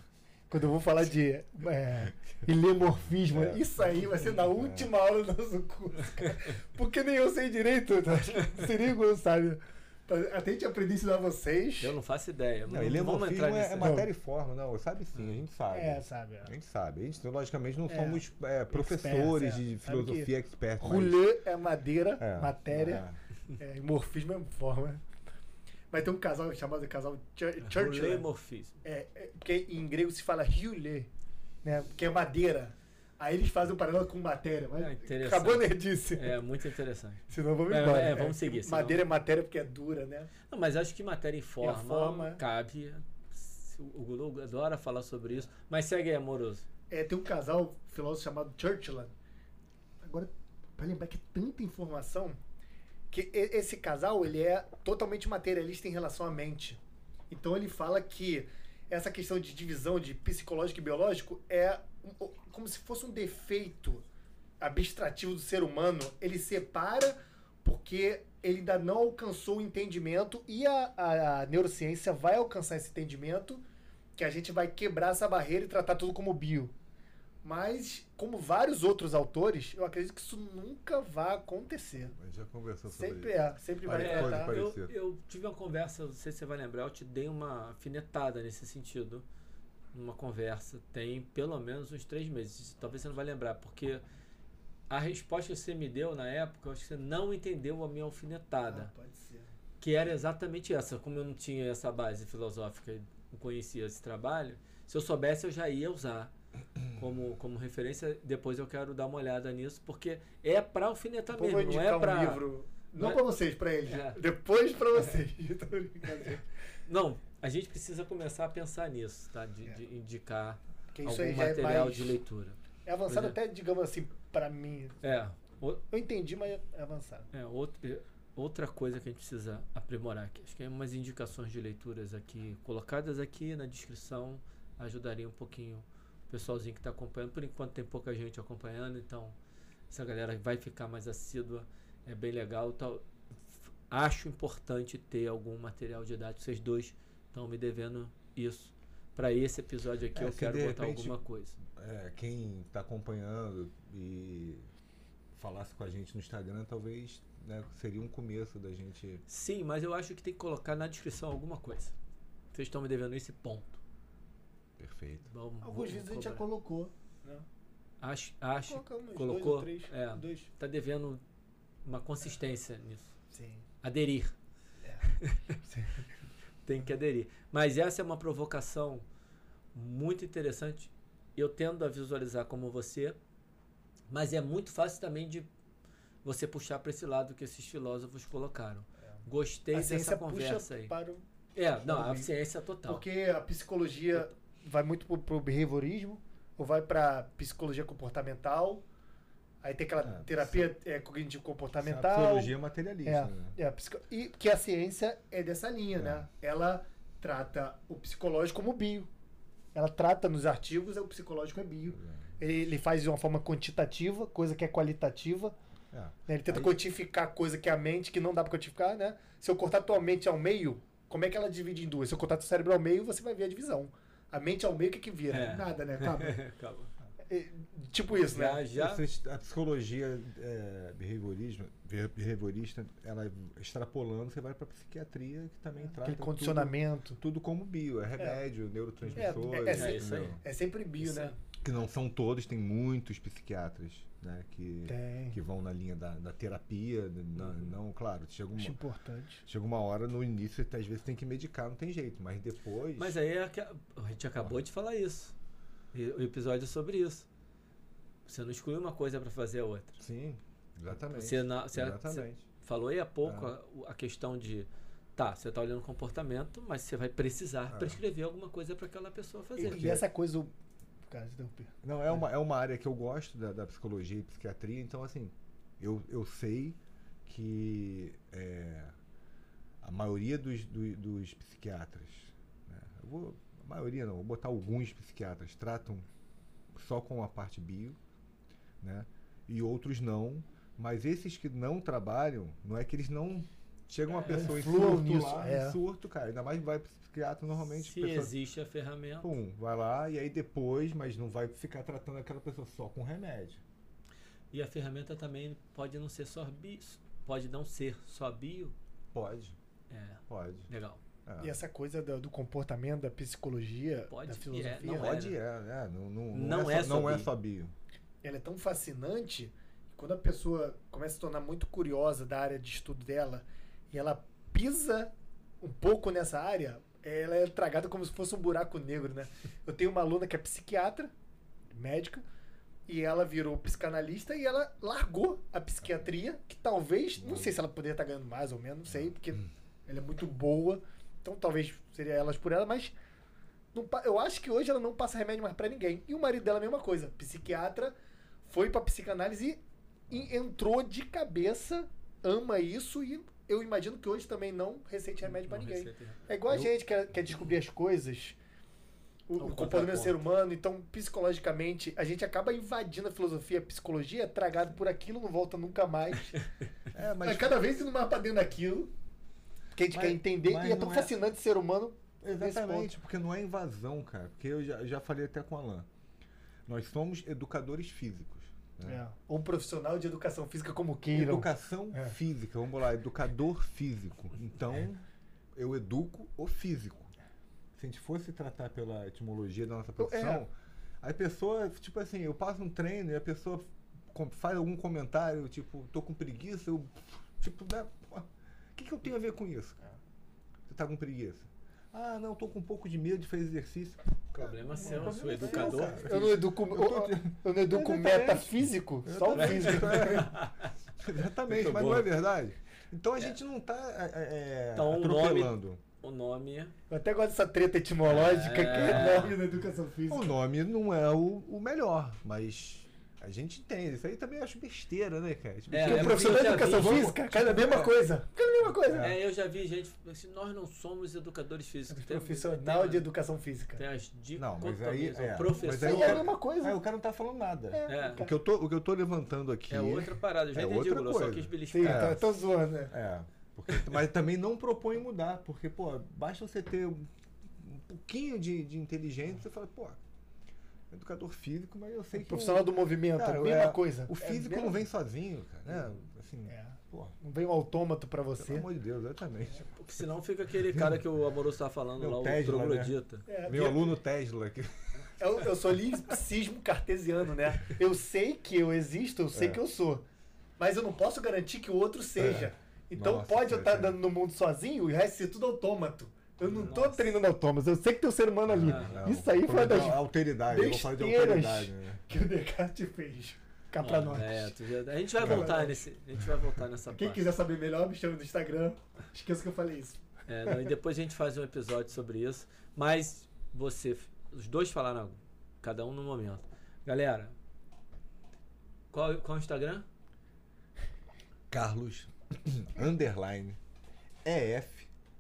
Quando eu vou falar de é, ilemorfismo, É. isso aí vai ser na última aula do nosso curso. cara. Porque nem eu sei direito, tá? Sirigo não sabe. Até a gente aprender a ensinar vocês. Eu não faço ideia. Não, Não, ele vamos entrar é, nisso. é matéria e forma, não, sabe sim, a gente sabe. É, sabe? A gente sabe. A gente, logicamente, não É. somos é, professores Experts, é. de filosofia expert. mas- Rolê é madeira, É, matéria, é, e morfismo é forma. Mas tem um casal chamado casal Chur- Churchill. Holeomorfismo. É, é, porque em grego se fala riulé, né? Que é madeira. Aí eles fazem um paralelo com matéria. Mas É, interessante. acabou a nerdice. É muito interessante. Senão vamos É, embora. é, vamos seguir, senão- Madeira é matéria porque é dura, né? Não, mas acho que matéria e forma, forma- cabe. O Gulu adora falar sobre isso. Mas segue aí, amoroso. É, tem um casal filósofo chamado Churchill. Agora, pra lembrar que é tanta informação, que esse casal ele é totalmente materialista em relação à mente. Então ele fala que essa questão de divisão de psicológico e biológico é como se fosse um defeito abstrativo do ser humano. Ele separa porque ele ainda não alcançou o entendimento e a, a- a neurociência vai alcançar esse entendimento que a gente vai quebrar essa barreira e tratar tudo como bio. Mas, como vários outros autores, eu acredito que isso nunca vai acontecer. A gente já conversou sobre Sempre isso. é, sempre vai É, eu, eu tive uma conversa, não sei se você vai lembrar, eu te dei uma afinetada nesse sentido. Numa conversa. Tem pelo menos uns três meses. Talvez você não vai lembrar, porque a resposta que você me deu na época, eu acho que você não entendeu a minha alfinetada. Ah, pode ser. que era exatamente essa. Como eu não tinha essa base filosófica e não conhecia esse trabalho, se eu soubesse eu já ia usar como, como referência. Depois eu quero dar uma olhada nisso, porque é para alfinetar mesmo, não é para. um livro. Não, não é- pra vocês, pra eles. É. Depois pra vocês. Brincando. Não, a gente precisa começar a pensar nisso, tá? De, É. de indicar Porque algum é material mais... de leitura. É avançado até, digamos assim, pra mim. É, o- Eu entendi, mas é avançado. é outro, outra coisa que a gente precisa aprimorar aqui. Acho que é umas indicações de leituras aqui, colocadas aqui na descrição, ajudaria um pouquinho o pessoalzinho que está acompanhando. Por enquanto tem pouca gente acompanhando, então essa galera vai ficar mais assídua. É bem legal. F- Acho importante ter algum material didático. Vocês dois estão me devendo isso. Para esse episódio aqui É, eu quero botar repente- alguma coisa. É, quem está acompanhando e falasse com a gente no Instagram, talvez né, seria um começo da gente. Sim, mas eu acho que tem que colocar na descrição alguma coisa. Vocês estão me devendo esse ponto. Perfeito. Vamos, Alguns vídeos a gente já colocou. Né? Acho, acho Colocamos colocou, dois três. é. Dois. tá devendo uma consistência nisso. Sim. Aderir. É. Sim. Tem que aderir. Mas essa é uma provocação muito interessante. Eu tendo a visualizar como você, mas é muito fácil também de você puxar para esse lado que esses filósofos colocaram. Gostei A dessa conversa aí. para o... É, não, a ciência total. Porque a psicologia vai muito pro, pro behaviorismo, ou vai pra psicologia comportamental, aí tem aquela É, terapia é, A cognitivo-comportamental. psicologia materialista, É, né? é a psico... E que a ciência é dessa linha, É. né? Ela trata o psicológico como bio. Ela trata nos artigos, é o psicológico é bio. Ele faz de uma forma quantitativa, coisa que é qualitativa. É. né? Ele tenta Aí- quantificar coisa que é a mente, que não dá pra quantificar, né? Se eu cortar tua mente ao meio, como é que ela divide em duas? Se eu cortar teu cérebro ao meio, você vai ver a divisão. A mente ao meio, o que que vira? É. Nada, né? Acaba. Acaba. É, tipo isso, Já, né? já. A psicologia é, behaviorista, ela extrapolando, você vai para psiquiatria, que também trata Aquele tudo- condicionamento. Tudo, como bio, é remédio, neurotransmissores, É, é, é isso aí. entendeu? É sempre bio, Isso né? que não são todos, tem muitos psiquiatras, né, que, Tem. que vão na linha da, da terapia, não, não, claro, chega Acho uma, importante. chega uma hora no início, às vezes tem que medicar, não tem jeito, mas depois... Mas aí é que a a gente acabou de falar isso. O episódio é sobre isso. Você não exclui uma coisa para fazer a outra. Sim, exatamente. Você, na- você- exatamente. você falou aí há pouco É. a, a questão de. Tá, você tá olhando o comportamento, mas você vai precisar É. prescrever alguma coisa para aquela pessoa fazer. E, e essa coisa. Cara, interromper. Não, é uma, é uma área que eu gosto da, da psicologia e psiquiatria, então assim, eu, eu sei que é, a maioria dos, do- dos psiquiatras, né, eu vou, maioria não, vou botar alguns psiquiatras, tratam só com a parte bio, né, e outros não, mas esses que não trabalham, não é que eles não. Chega uma É, pessoa em surto nisso, lá, é. em surto, cara, ainda mais vai pro psiquiatra normalmente. Se pessoa- existe a ferramenta. Pum, vai lá e aí depois, mas não vai ficar tratando aquela pessoa só com remédio. E a ferramenta também pode não ser só bio. Pode não ser só bio. Pode, É, pode. legal. É. E essa coisa do, do comportamento, da psicologia, Pode da e é, filosofia, não Pode é, é, né? Não, não, Não é, é só, não é bio. só bio. ela é tão fascinante que quando a pessoa começa a se tornar muito curiosa da área de estudo dela e ela pisa um pouco nessa área, ela é tragada como se fosse um buraco negro, né? Eu tenho uma aluna que é psiquiatra, médica, e ela virou psicanalista e ela largou a psiquiatria, que talvez, não sei se ela poderia estar ganhando mais ou menos, não sei, porque ela é muito boa, então talvez seria elas por ela, mas não eu acho que hoje ela não passa remédio mais pra ninguém. E o marido dela a mesma coisa, psiquiatra, foi pra psicanálise e entrou de cabeça, ama isso e eu imagino que hoje também não receite remédio pra Não ninguém. receita- É igual a Eu- gente quer, quer descobrir as coisas, o, É o comportamento do ser humano, então psicologicamente a gente acaba invadindo a filosofia, a psicologia, é tragado por aquilo, não volta nunca mais. É, Mas cada vez indo mais pra dentro daquilo, que a gente Mas- quer entender, e é tão é- fascinante o ser humano Exatamente, porque não é invasão, cara. Porque eu já, já falei até com o Alan. Nós somos educadores físicos. né? É. Ou um profissional de educação física como queiram. Educação É. física, vamos lá, educador físico. Então, eu educo o físico. Se a gente fosse tratar pela etimologia da nossa profissão, É. aí a pessoa, tipo assim, eu passo um treino e a pessoa faz algum comentário, tipo, tô com preguiça, eu, tipo, né, pô, o que, que eu tenho a ver com isso? cara? Você tá com preguiça? Ah, não, tô com um pouco de medo de fazer exercício. Problema seu, Problema sou seu, educador. cara. Eu não educo, Eu tô- eu, eu não educo metafísico, só o físico. Exatamente, Muito mas bom. não é verdade? Então a gente não tá é, é, Então, o atropelando. O nome. Eu até gosto dessa treta etimológica que é É. enorme na educação física. O nome não é o, o melhor, mas a gente entende. Isso aí também eu acho besteira, né, cara? Tipo, É, é o professor vi, educação vamos- física cai na mesma coisa. Cai na mesma coisa. É, eu já vi gente. Assim, nós não somos educadores físicos. Tem- Profissional tem- de educação física. Tem as Não, mas aí- é, professor mas aí é a mesma coisa. Aí o cara não tá falando nada. É. O, que eu tô, o que eu tô levantando aqui. é outra parada. Eu já É entendi, outra eu só coisa. quis Sim, beliscar. É. tá- tô zoando, né? É. Porque, mas também não propõe mudar, porque, pô, basta você ter um, pouquinho de, de inteligência, você fala, pô, educador físico, mas eu sei que. Profissional o, do movimento, cara, a mesma é, coisa. O É físico mesmo- não vem sozinho, cara. Né? Assim, É. pô, Não vem um autômato pra pelo você. amor de Deus, exatamente. Porque senão fica aquele cara que o Amoroso tá falando Meu lá, o Tesla, né? troglodita. É, Meu aluno Tesla. Que... Eu, eu sou limpsismo cartesiano, né? Eu sei que eu existo, eu sei É. que eu sou. Mas eu não posso garantir que o outro seja. Então Nossa, pode eu estar cara. andando no mundo sozinho e o resto ser tudo autômato. Eu não tô Nossa. treinando ao Thomas, eu sei que tem um ser humano ali. Ah, Não, Isso aí foi uma das a alteridade. Eu vou falar de alteridade, né? que o Descartes fez. Cá pra nós. É, tu já- a gente vai voltar nesse. A gente vai voltar nessa Quem parte. quiser saber melhor, me chama no Instagram. Esqueça que eu falei isso. É, não, e depois a gente faz um episódio sobre isso. Mas você, os dois falaram, cada um no momento. Galera, qual, qual é o Instagram? Carlos, underline, EF,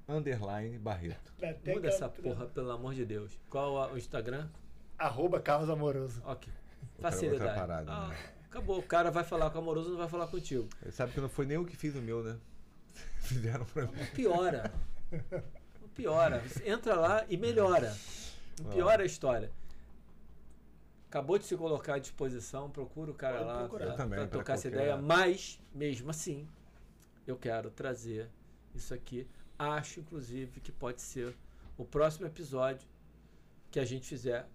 underline, Barreto. Até Muda essa porra, pelo amor de Deus. Qual a- o Instagram? Arroba Carlos Amoroso. Ok. Facilidade. outra parada, Ah, né? Acabou. O cara vai falar com o amoroso, não vai falar contigo. Ele sabe que não foi nem eu que fiz o meu, né? Fizeram pra mim. Piora. Piora. Você entra lá e melhora. Piora a história. Acabou de se colocar à disposição, procura o cara Pode lá procurar. pra, Eu também, pra pra tocar essa ideia, mas, mesmo assim, eu quero trazer isso aqui. Acho, inclusive, que pode ser o próximo episódio que a gente fizer,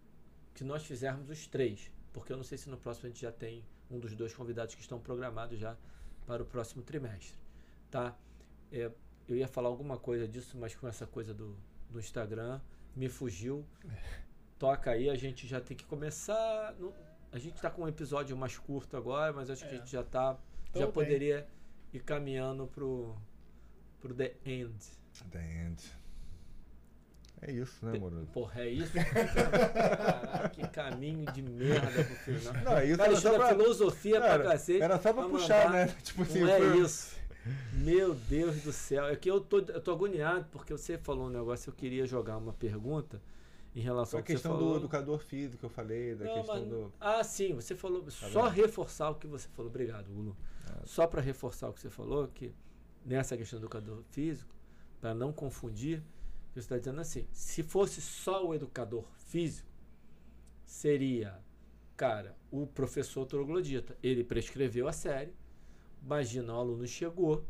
que nós fizermos os três. Porque eu não sei se no próximo a gente já tem um dos dois convidados que estão programados já para o próximo trimestre. Tá? É, eu ia falar alguma coisa disso, mas com essa coisa do, do Instagram, me fugiu. Toca aí, a gente já tem que começar. no- a gente está com um episódio mais curto agora, mas acho que a É. gente já tá. Tô já bem. poderia ir caminhando pro, pro The End. The end. É isso, né, moro? Porra, é isso? Caraca, que caminho de merda pro final. Não, é isso cara era só pra- filosofia Cara, pra cacete. Era só pra pra puxar, mandar. né? Tipo assim, Não é foi- isso. Meu Deus do céu. É que eu tô, eu tô agoniado porque você falou um negócio. Eu queria jogar uma pergunta em relação a ao que questão do educador físico que eu falei, da Não, questão mas- do. Ah, sim, você falou. só vendo? reforçar o que você falou. Obrigado, Lulu. É. Só para reforçar o que você falou, que nessa questão do educador físico, para não confundir, você está dizendo assim: se fosse só o educador físico, seria, cara, o professor troglodita. Ele prescreveu a série, imagina, o aluno chegou.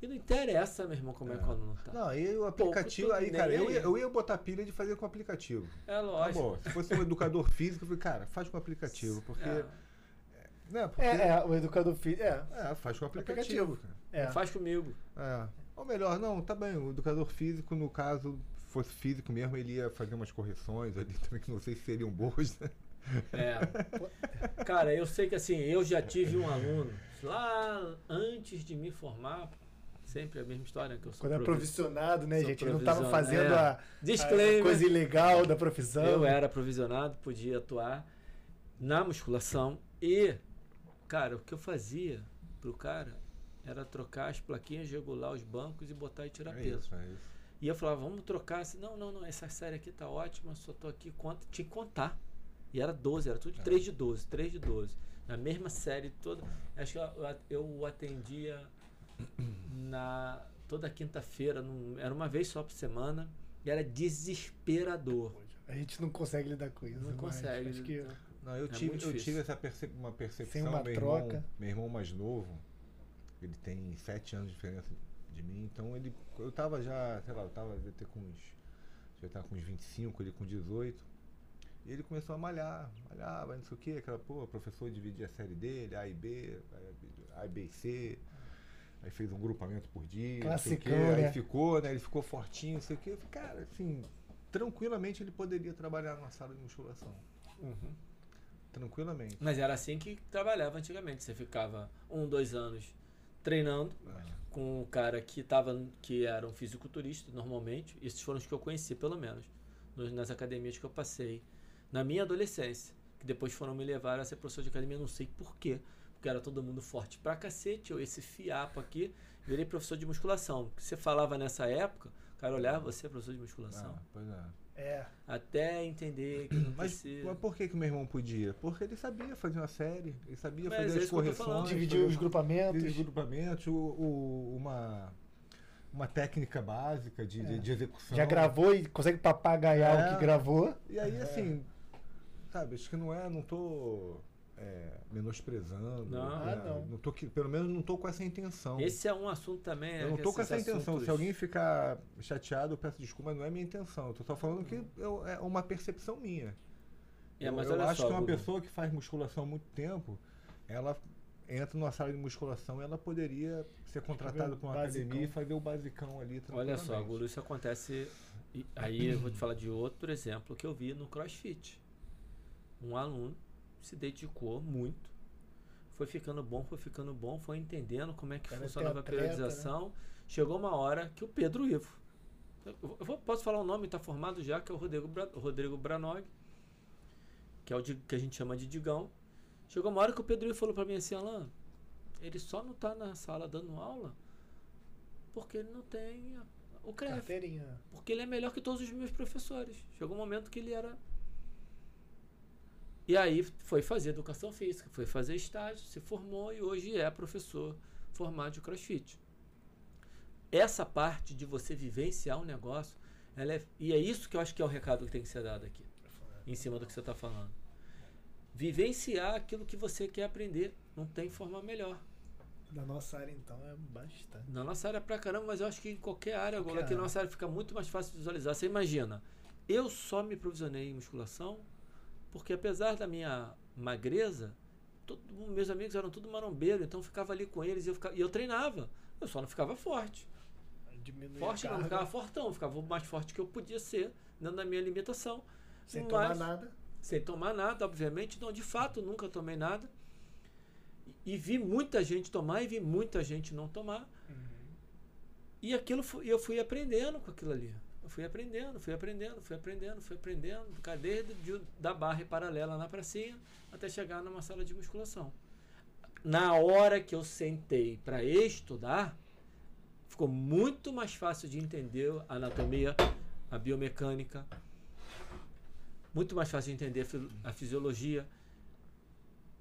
E não interessa, meu irmão, como é, que o aluno tá. Não, aí o aplicativo, tô aí, cara, eu eu ia botar pilha de fazer com o aplicativo. É Tá lógico. bom, se fosse um educador físico, eu falei, cara, faz com o aplicativo, porque. É, Né, porque É, é, o educador físico. É, é, faz com o aplicativo, cara. É. Faz comigo. É. Ou melhor, não, tá bem, o educador físico, no caso, fosse físico mesmo, ele ia fazer umas correções ali também, que não sei se seriam boas, né? É. Cara, eu sei que assim, eu já tive um aluno lá antes de me formar, sempre a mesma história que eu sou Quando é provi- provisionado, né, sou gente? Ele não tava provisionado, fazendo é. a, a coisa ilegal da profissão. Eu era provisionado, podia atuar na musculação e, cara, o que eu fazia pro cara era trocar as plaquinhas, regular os bancos e botar e tirar É peso. isso, é isso. E eu falava, vamos trocar. Assim, não, não, não, essa série aqui tá ótima, só tô aqui, conta, tinha que contar. E era 12, era tudo de É. 3 de 12, 3 de 12. Na mesma série toda. Acho que eu, eu o atendia na toda quinta-feira, era uma vez só por semana, e era desesperador. A gente não consegue lidar com isso. Não mas consegue. Acho que Não, eu É tive, eu tive essa perce- uma percepção, Sem uma meu, troca. Irmão, meu irmão mais novo, ele tem sete anos de diferença de mim, então ele, eu tava já, sei lá, eu tava, devia ter com uns, já tava com uns 25, ele com 18, e ele começou a malhar, malhava, não sei o que, aquela, pô, o professor dividia a série dele, A e B, A e B e C, aí fez um grupamento por dia, não sei o quê, Classicão, né? aí ficou, né, ele ficou fortinho, não sei o que, cara, assim, tranquilamente ele poderia trabalhar numa sala de musculação. Uhum. Tranquilamente. Mas era assim que trabalhava antigamente. Você ficava um, dois anos treinando É. com um cara que tava, que era um fisiculturista normalmente. Esses foram os que eu conheci, pelo menos, nos- nas academias que eu passei na minha adolescência. Que depois foram me levar a ser professor de academia, não sei porquê. Porque era todo mundo forte pra cacete, eu esse fiapo aqui, virei professor de musculação. Que você falava nessa época, o cara olhava você, professor de musculação. Ah, pois é. É. Até entender que não Mas, precisa. mas por que, que meu irmão podia? Porque ele sabia fazer uma série, ele sabia Mas fazer é as correções, Dividir os grupamentos. os grupamentos, o, o- uma, uma técnica básica de, de, É. de execução. Já gravou e consegue papagaiar É. o que gravou. E aí, assim, sabe, acho que não é, não tô é, menosprezando. Não. né? Ah, não. tô, que- pelo menos não tô com essa intenção. Esse é um assunto também. Eu é não tô com essa intenção. assuntos- Se alguém ficar chateado, eu peço desculpa, mas não é minha intenção. Eu tô só falando que eu- é uma percepção minha. É, eu mas eu acho só, que uma pessoa que faz musculação há muito tempo, ela, entra numa sala de musculação ela poderia ser contratada para uma basicão. academia e fazer o basicão ali. Olha só. Guru, isso acontece. Aí eu vou te falar de outro exemplo que eu vi no CrossFit. Um aluno se dedicou muito, foi ficando bom, foi ficando bom, foi entendendo como é que Cara, funcionava a atleta, né? periodização. Chegou uma hora que o Pedro Ivo, eu vou- posso falar o nome, está formado já, que é o Rodrigo, Bra, Rodrigo Branog, que é o que a gente chama de Digão. Chegou uma hora que o Pedro Ivo falou para mim assim, Alan, ele só não está na sala dando aula porque ele não tem a- o CREF. Porque ele é melhor que todos os meus professores. Chegou um momento que ele era. E aí foi fazer educação física, foi fazer estágio, se formou e hoje é professor formado de crossfit. Essa parte de você vivenciar um negócio, ela é, e é isso que eu acho que é o recado que tem que ser dado aqui, em cima do que você está falando. Vivenciar aquilo que você quer aprender. Não tem forma melhor. Da nossa área, então, é bastante. Na nossa área é pra caramba, mas eu acho que em qualquer área, Qualquer agora, aqui na área. nossa área fica muito mais fácil de visualizar. Você imagina, eu só me provisionei em musculação porque apesar da minha magreza, todo, meus amigos eram tudo marombeiro, então eu ficava ali com eles e eu, ficava, e eu treinava. Eu só não ficava forte. Forte não, ficava fortão, ficava o mais forte que eu podia ser, dentro da minha limitação. sem mas- tomar nada. Sem tomar nada, obviamente. Não, de fato, nunca tomei nada. E, e vi muita gente tomar e vi muita gente não tomar. E aquilo e eu fui aprendendo com aquilo ali. Fui aprendendo, fui aprendendo, fui aprendendo, fui aprendendo. Desde de- da barra paralela na pracinha até chegar numa sala de musculação. Na hora que eu sentei para estudar, ficou muito mais fácil de entender a anatomia, a biomecânica, muito mais fácil de entender a fisiologia.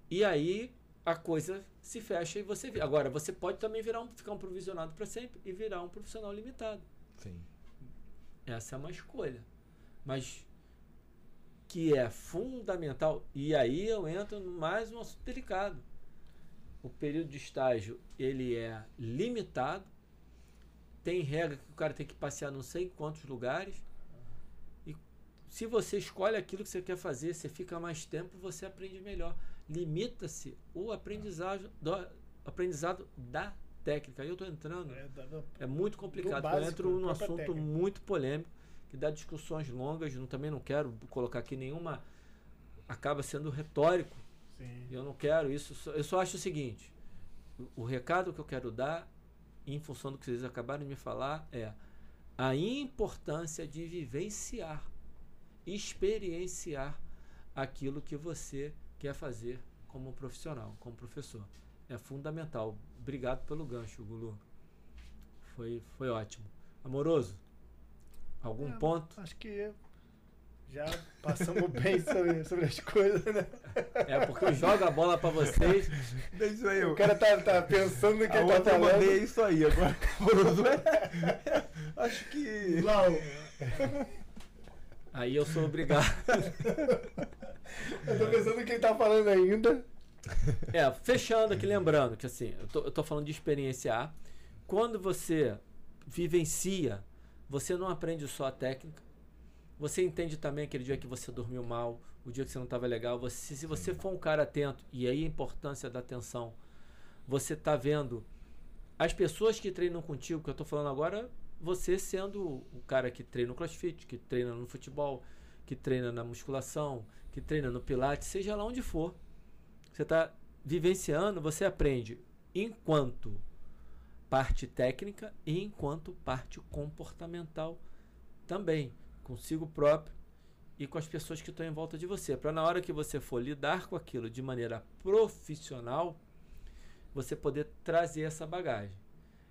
E aí a coisa se fecha e você vê. Agora, você pode também virar um, ficar um provisionado para sempre e virar um profissional limitado. Sim. Essa é uma escolha. Mas que é fundamental. E aí eu entro no mais um assunto delicado. O período de estágio ele é limitado. Tem regra que o cara tem que passear não sei quantos lugares. E se você escolhe aquilo que você quer fazer, você fica mais tempo, você aprende melhor. Limita-se o aprendizado, do, aprendizado da técnica. Aí eu estou entrando É, é muito complicado. Do eu básico, entro num assunto técnica. muito polêmico, que dá discussões longas. Não, também não quero colocar aqui nenhuma. Acaba sendo retórico. Sim. Eu não quero isso. Eu só acho o seguinte: o, o recado que eu quero dar, em função do que vocês acabaram de me falar, é a importância de vivenciar, experienciar aquilo que você quer fazer como profissional, como professor. É fundamental. Obrigado pelo gancho, Gulu. Foi, foi ótimo. Amoroso, algum É, ponto? Acho que já passamos bem sobre, sobre as coisas, né? É porque eu jogo a bola pra vocês. Deixa aí, eu. O cara tá, tá pensando no que a ele tá outra eu falando. mandei é isso aí. Agora, Amoroso, é- acho que. Lau, Aí eu sou obrigado. eu tô pensando no que ele tá falando ainda. É, fechando aqui, lembrando que assim, eu tô, eu tô falando de experienciar. Quando você vivencia, você não aprende só a técnica. Você entende também aquele dia que você dormiu mal, o dia que você não estava legal. Você, se você for um cara atento, e aí a importância da atenção, você tá vendo as pessoas que treinam contigo, que eu tô falando agora, você sendo o cara que treina no crossfit, que treina no futebol, que treina na musculação, que treina no pilates, seja lá onde for. Você está vivenciando, você aprende enquanto parte técnica e enquanto parte comportamental também, consigo próprio e com as pessoas que estão em volta de você. Para na hora que você for lidar com aquilo de maneira profissional, você poder trazer essa bagagem.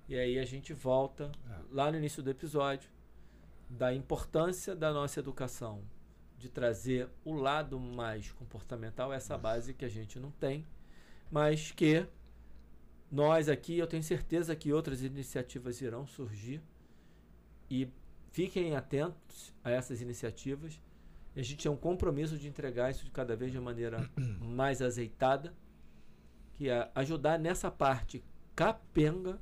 E aí a gente volta É. lá no início do episódio da importância da nossa educação de trazer o lado mais comportamental, essa base que a gente não tem, mas que nós aqui, eu tenho certeza que outras iniciativas irão surgir e fiquem atentos a essas iniciativas. A gente tem um compromisso de entregar isso de cada vez de maneira mais azeitada, que é ajudar nessa parte capenga.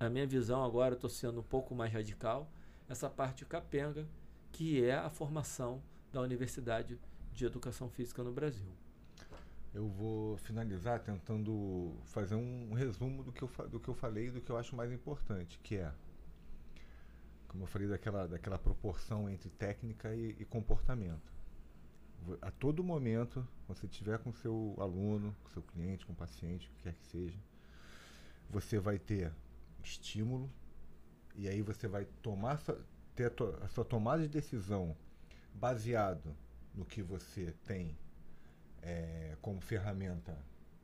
A minha visão agora, eu estou sendo um pouco mais radical, essa parte capenga, que é a formação da Universidade de Educação Física no Brasil. Eu vou finalizar tentando fazer um resumo do que eu, do que eu falei e do que eu acho mais importante, que é, como eu falei, daquela, daquela proporção entre técnica e, e comportamento. A todo momento, quando você estiver com seu aluno, com seu cliente, com paciente, o que quer que seja, você vai ter estímulo e aí você vai tomar sua, ter a, to- a sua tomada de decisão baseado no que você tem é, como ferramenta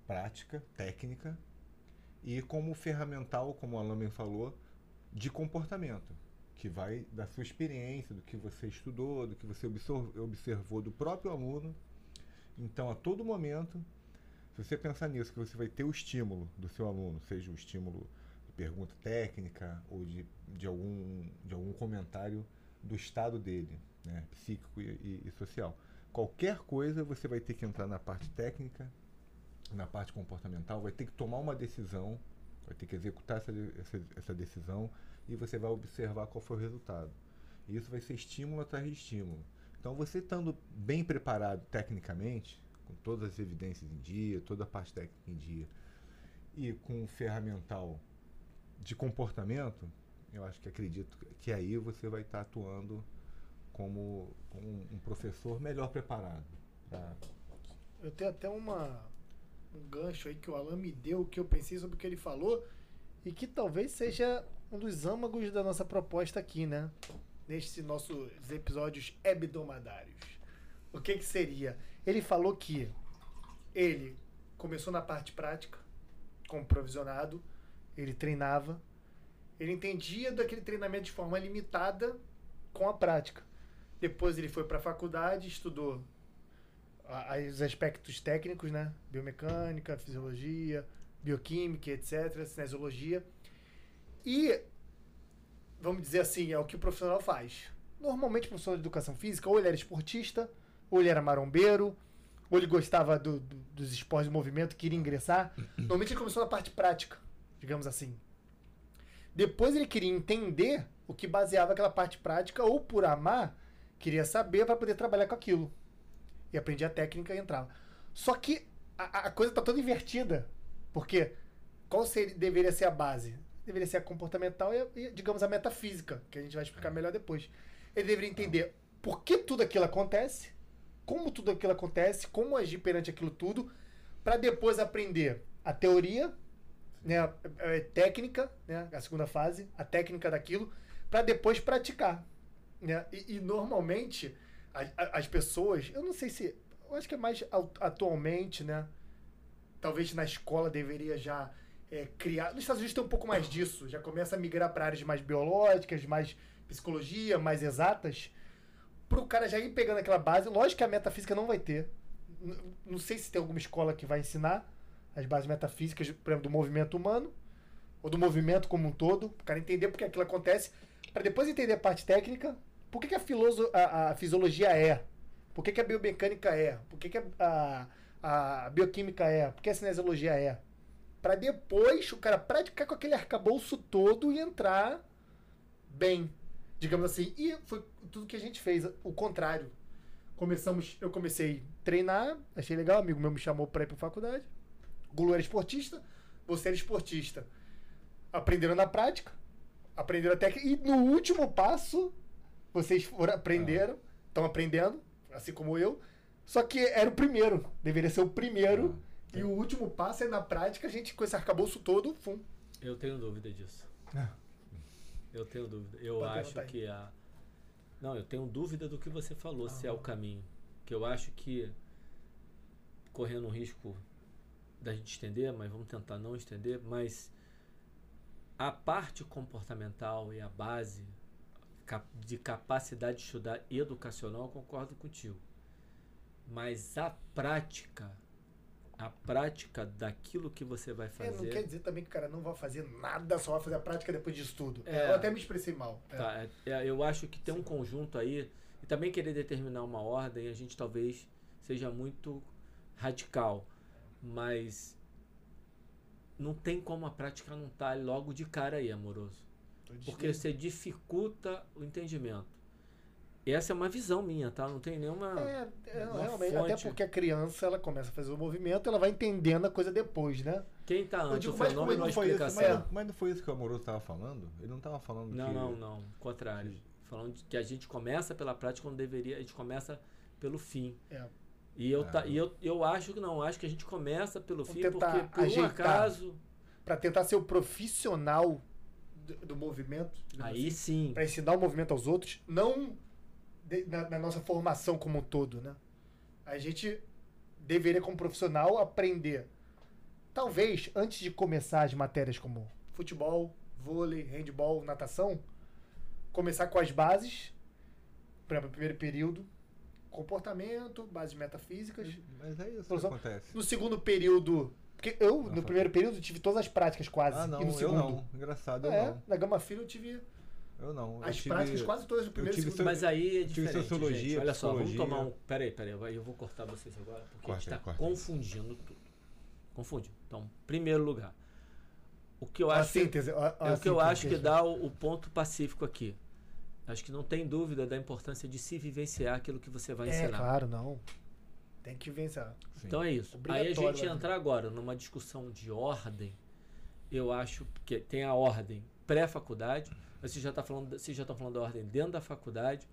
prática, técnica, e como ferramental, como o Alain falou, de comportamento, que vai da sua experiência, do que você estudou, do que você observou do próprio aluno. Então, a todo momento, se você pensar nisso, que você vai ter o estímulo do seu aluno, seja o estímulo de pergunta técnica ou de, de, algum, de algum comentário do estado dele, né, psíquico e, e- e social. Qualquer coisa você vai ter que entrar na parte técnica, na parte comportamental, vai ter que tomar uma decisão, vai ter que executar essa, essa, essa decisão e você vai observar qual foi o resultado. E isso vai ser estímulo atrás de estímulo. Então, você estando bem preparado tecnicamente, com todas as evidências em dia, toda a parte técnica em dia, e com um ferramental de comportamento, eu acho que acredito que aí você vai estar atuando como, um, um professor melhor preparado. Eu tenho até uma, um gancho aí que o Alan me deu, que eu pensei sobre o que ele falou, e que talvez seja um dos âmagos da nossa proposta aqui, né? Nestes nossos episódios hebdomadários. O que que seria? Ele falou que ele começou na parte prática, como provisionado, ele treinava, ele entendia daquele treinamento de forma limitada com a prática. Depois ele foi para a faculdade, estudou os aspectos técnicos, né? Biomecânica, fisiologia, bioquímica, etc., cinesiologia. E, vamos dizer assim, é o que o profissional faz. Normalmente, o professor de educação física, ou ele era esportista, ou ele era marombeiro, ou ele gostava do- do- dos esportes de movimento, queria ingressar. Normalmente ele começou na parte prática, digamos assim. Depois ele queria entender o que baseava aquela parte prática, ou por amar, queria saber para poder trabalhar com aquilo. E aprendia a técnica e entrava. Só que a, a coisa está toda invertida. Porque qual seria, deveria ser a base? Deveria ser a comportamental e, e, digamos, a metafísica, que a gente vai explicar melhor depois. Ele deveria entender por que tudo aquilo acontece, como tudo aquilo acontece, como agir perante aquilo tudo, para depois aprender a teoria, né, a- a técnica, né, a segunda fase, a técnica daquilo, para depois praticar. Né? E, e normalmente a- a- as pessoas, eu não sei se, eu acho que é mais atualmente, né? Talvez na escola deveria já é, criar. Nos Estados Unidos tem um pouco mais disso, já começa a migrar para áreas mais biológicas, mais psicologia, mais exatas, para o cara já ir pegando aquela base. Lógico que a metafísica não vai ter. Não sei se tem alguma escola que vai ensinar as bases metafísicas, por exemplo, do movimento humano, ou do movimento como um todo, para o cara entender porque aquilo acontece, para depois entender a parte técnica, por que, que a, filoso, a, a fisiologia é, por que, que a biomecânica é, por que, que a, a, a bioquímica é, por que a cinesiologia é. Para depois o cara praticar com aquele arcabouço todo e entrar bem, digamos assim. E foi tudo que a gente fez, o contrário. Começamos, eu comecei a treinar, achei legal, amigo meu me chamou para ir para faculdade. Gulu era esportista, você era esportista. Aprenderam na prática, aprenderam a técnica, e no último passo, vocês foram, aprenderam, estão aprendendo, assim como eu, só que era o primeiro, deveria ser o primeiro, e o último passo é na prática, a gente com esse arcabouço todo, fum. Eu tenho dúvida disso. Ah. Eu tenho dúvida. Eu Pode acho que a. Não, eu tenho dúvida do que você falou, se é o Ah. caminho. Que eu acho que, correndo um risco da gente estender, mas vamos tentar não estender, mas a parte comportamental e a base de capacidade de estudar educacional, eu concordo contigo. Mas a prática, a prática daquilo que você vai É, fazer. não quer dizer também que o cara não vai fazer nada, só vai fazer a prática depois disso tudo. É. Eu até me expressei mal. É. Tá, é- é, eu acho que tem um conjunto aí, e também querer determinar uma ordem, a gente talvez seja muito radical, mas não tem como a prática não estar logo de cara aí, amoroso. Porque você dificulta o entendimento. essa é uma visão minha, tá? Não tem nenhuma. É, é, Uma realmente, até fonte. porque a criança ela começa a fazer o movimento, ela vai entendendo a coisa depois, né? Quem tá antes, digo, o mas fenômeno não foi isso, explicação? mas, mas não foi isso que o Amoroso estava falando? Ele não estava falando Não, que... não, não. Contrário. Falando de que a gente começa pela prática quando deveria, a gente começa pelo fim. É. E eu, tá, É. e eu, eu acho que não, acho que a gente começa pelo Vamos fim porque tentar por um acaso. Pra tentar ser o profissional do, movimento. Aí assim, sim. Pra ensinar o movimento aos outros, não de- na, na nossa formação como um todo, né? A gente deveria, como profissional, aprender. Talvez, antes de começar as matérias como futebol, vôlei, handball, natação, começar com as bases, por exemplo, primeiro período, comportamento, bases metafísicas. Mas é isso que acontece. No segundo período, porque eu, no primeiro período, tive todas as práticas quase. Ah, não, e no eu segundo. não. Engraçado, eu É, não. na Gama Filho eu tive Eu não. Eu as tive- práticas quase todas no primeiro e tive segundo. Mas aí é eu tive diferente. sociologia, gente. Olha só, vamos tomar um. Peraí, peraí, eu vou cortar vocês agora, porque a gente Corta está corta confundindo tudo. Confundindo. Então, primeiro lugar. O que eu a acho síntese. a- a é o que eu síntese acho que dá o, o ponto pacífico aqui. Acho que não tem dúvida da importância de se vivenciar aquilo que você vai É, ensinar. claro, não. Tem que vencer. Sim. Então é isso. Aí a gente né? entrar agora numa discussão de ordem, eu acho que tem a ordem pré-faculdade, mas você já está falando, vocês já estão falando da ordem dentro da faculdade.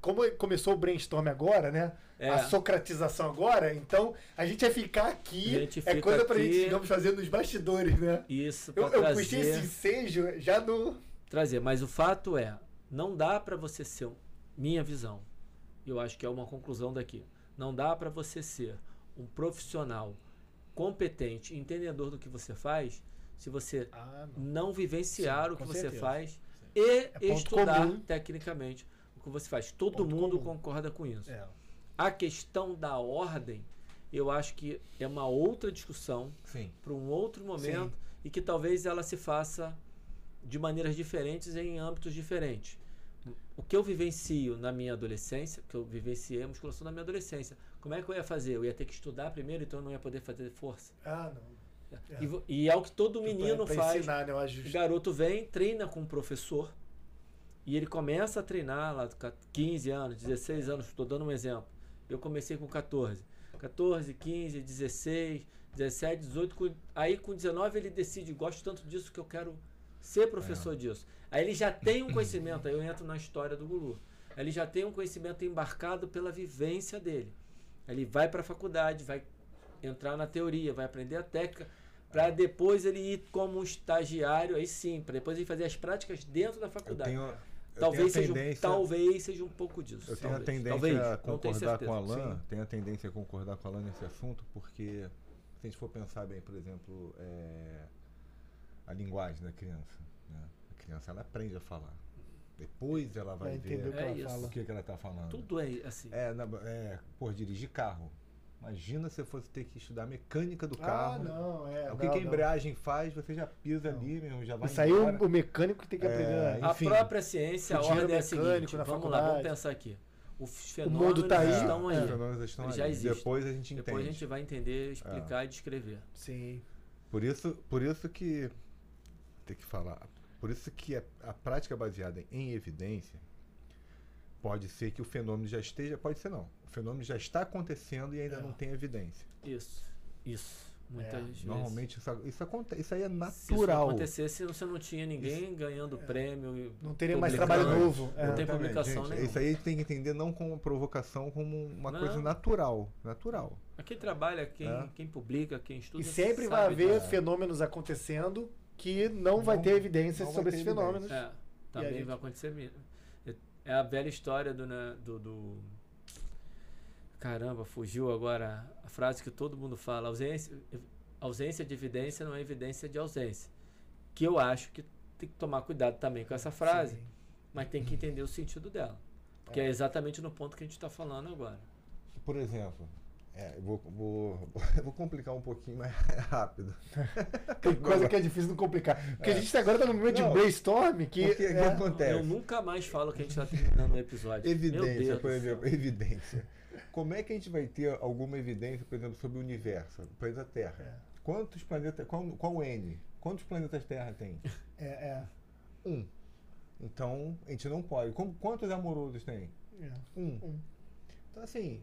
Como começou o brainstorm agora, né? É. A socratização agora, então a gente vai ficar aqui. A gente é fica coisa pra aqui. gente, digamos, fazer nos bastidores, né? Isso Eu, para eu puxei trazer, esse ensejo já no. trazer. Mas o fato é, não dá para você ser, minha visão, eu acho que é uma conclusão daqui, não dá para você ser um profissional competente, entendedor do que você faz, se você Ah, não vivenciar Sim, o que você certeza. faz e ponto estudar comum. tecnicamente o que você faz. Todo Ponto mundo comum. concorda com isso. É. A questão da ordem, eu acho que é uma outra discussão Sim. para um outro momento e que talvez ela se faça de maneiras diferentes em âmbitos diferentes. O que eu vivencio na minha adolescência, que eu vivenciei a musculação na minha adolescência, como é que eu ia fazer? Eu ia ter que estudar primeiro, então eu não ia poder fazer força. Ah, não. É. E, e é o que todo menino pra, pra faz. ensinar, né? O garoto vem, treina com o professor e ele começa a treinar lá com 15 anos, 16 anos, estou dando um exemplo. Eu comecei com 14. 14, 15, 16, 17, 18. com- Aí com 19 ele decide, gosto tanto disso que eu quero ser professor disso. Aí ele já tem um conhecimento, aí eu entro na história do Gulu. Aí ele já tem um conhecimento embarcado pela vivência dele. Aí ele vai para a faculdade, vai entrar na teoria, vai aprender a técnica, para depois ele ir como um estagiário, aí sim, para depois ele fazer as práticas dentro da Eu faculdade. tenho, eu talvez, tenho a seja, um- talvez seja um pouco disso. eu tenho a talvez. tendência Talvez, a concordar com a certeza. Alan, Sim. tenho a tendência a concordar com a Alan nesse assunto, porque se a gente for pensar bem, por exemplo, é, a linguagem da criança. né? A criança ela aprende a falar. Depois ela vai, ver o que É ela o que, ela está falando. Tudo é assim. É, na, é, pô, dirigir carro. Imagina se você fosse ter que estudar a mecânica do Ah, carro. não, é. O que, não, que a não. embreagem faz, você já pisa Não. ali mesmo, já vai Isso aí o, embora. o mecânico que tem que É, aprender. né? A enfim, própria ciência, a ordem é a seguinte. Vamos lá, faculdade. vamos pensar aqui. Os mundo fenômenos tá aí, estão aí. é. Os fenômenos estão Eles aí. já. Depois a gente Depois a entende. gente vai entender, explicar e descrever. Sim. Por isso, por isso que tem que falar. Por isso que a, a prática baseada em evidência pode ser que o fenômeno já esteja, pode ser não. O fenômeno já está acontecendo e ainda É. não tem evidência. Isso. Isso. Muitas É, vezes. Normalmente isso, isso acontece, isso aí é Se isso natural. acontecesse, você não tinha ninguém ganhando prêmio. e Não teria mais trabalho novo. É. Não tem publicação gente. nenhuma. Isso aí tem que entender não como provocação, como uma Não. coisa natural. Natural. Quem trabalha, quem, É. quem publica, quem estuda. E sempre vai haver disso. fenômenos acontecendo que não, vai Não- ter evidências vai sobre ter esses fenômenos. É, também gente- vai acontecer mesmo. É a velha história do, né, do, do- Caramba, fugiu agora a frase que todo mundo fala. Ausência, ausência de evidência não é evidência de ausência. Que eu acho que tem que tomar cuidado também com essa frase, Sim. mas tem que entender o sentido dela. Porque é exatamente no ponto que a gente está falando agora. Por exemplo, é, eu vou, vou, eu vou complicar um pouquinho mais rápido. Tem coisa que é difícil não complicar. Porque a gente agora tá no meio de Não. brainstorm que. O que é, acontece? Eu nunca mais falo que a gente está terminando o episódio. Evidência, por exemplo, evidência. Como é que a gente vai ter alguma evidência, por exemplo, sobre o universo, o planeta Terra? É. Quantos planetas, qual, qual o N? Quantos planetas Terra tem? É, é. Um. Então, a gente não pode. Quantos amorosos tem? É. Um. Um. Então, assim,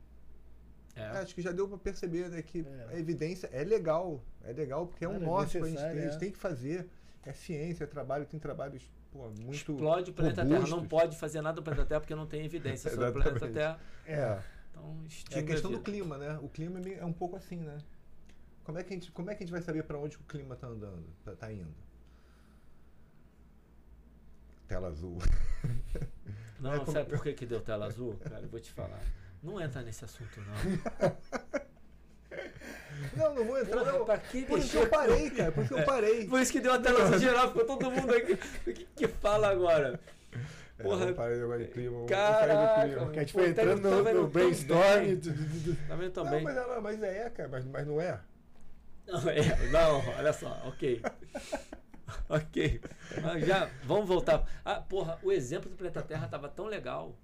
É. acho que já deu pra perceber né, que É. a evidência é legal. É legal porque é um Cara, é norte pra gente ter. A é. gente tem que fazer. É ciência, é trabalho, tem trabalhos pô, muito. Explode o planeta Terra. Não robustos. pode fazer nada do planeta Terra porque não tem evidência sobre o planeta Terra. É. Então, É a questão a do clima, né? O clima é é um pouco assim, né? Como é que a gente, como é que a gente vai saber pra onde o clima tá andando, tá, tá indo? Tela azul. Não, É como- sabe por que, que deu tela azul? Cara, eu vou te falar. Não entra nesse assunto, não. Não, não vou entrar. Porra, não. pra que Por isso que eu parei, cara. Por isso que eu parei. Por isso que deu a tela geral, ficou todo mundo aqui. O que, que fala agora? É, Porra, vamos parar de negócio de clima. caraca, a gente foi tá- entrando tá no, no brainstorm. Tá vendo também? mas, ela- mas é, cara. Mas, mas não é. Não, é, não, olha só, ok. ok. Já, vamos voltar. Ah, porra, o exemplo do planeta Terra tava tão legal.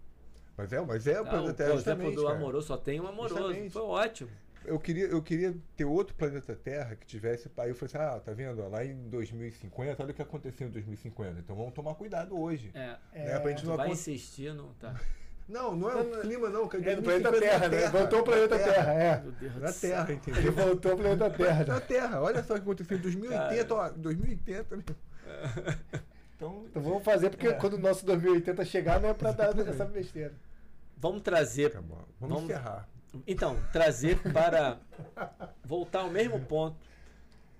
Mas é, mas é Ah, o planeta o, Terra, por exemplo do cara. amoroso, só tem um amoroso. Justamente. Foi ótimo. Eu queria, eu queria ter outro planeta Terra que tivesse. Aí eu falei assim: ah, tá vendo? Lá em 2050, olha o que aconteceu em 2050. Então vamos tomar cuidado hoje. É, Né, pra gente tu não vai acon- insistir, não tá. Não, não é o clima, não. É do planeta 2050 Terra, né? Voltou o planeta Terra, é. Meu Deus Na do céu. Terra, Ele entendeu? voltou o planeta Terra. Na né? Terra. Olha só o que aconteceu em 2080, Cara. ó. 2080. meu. Então, Então vamos fazer, porque É. quando o nosso 2080 chegar, não é pra dar essa besteira. Vamos trazer acabou. Vamos, Vamos- encerrar. Então, trazer para voltar ao mesmo ponto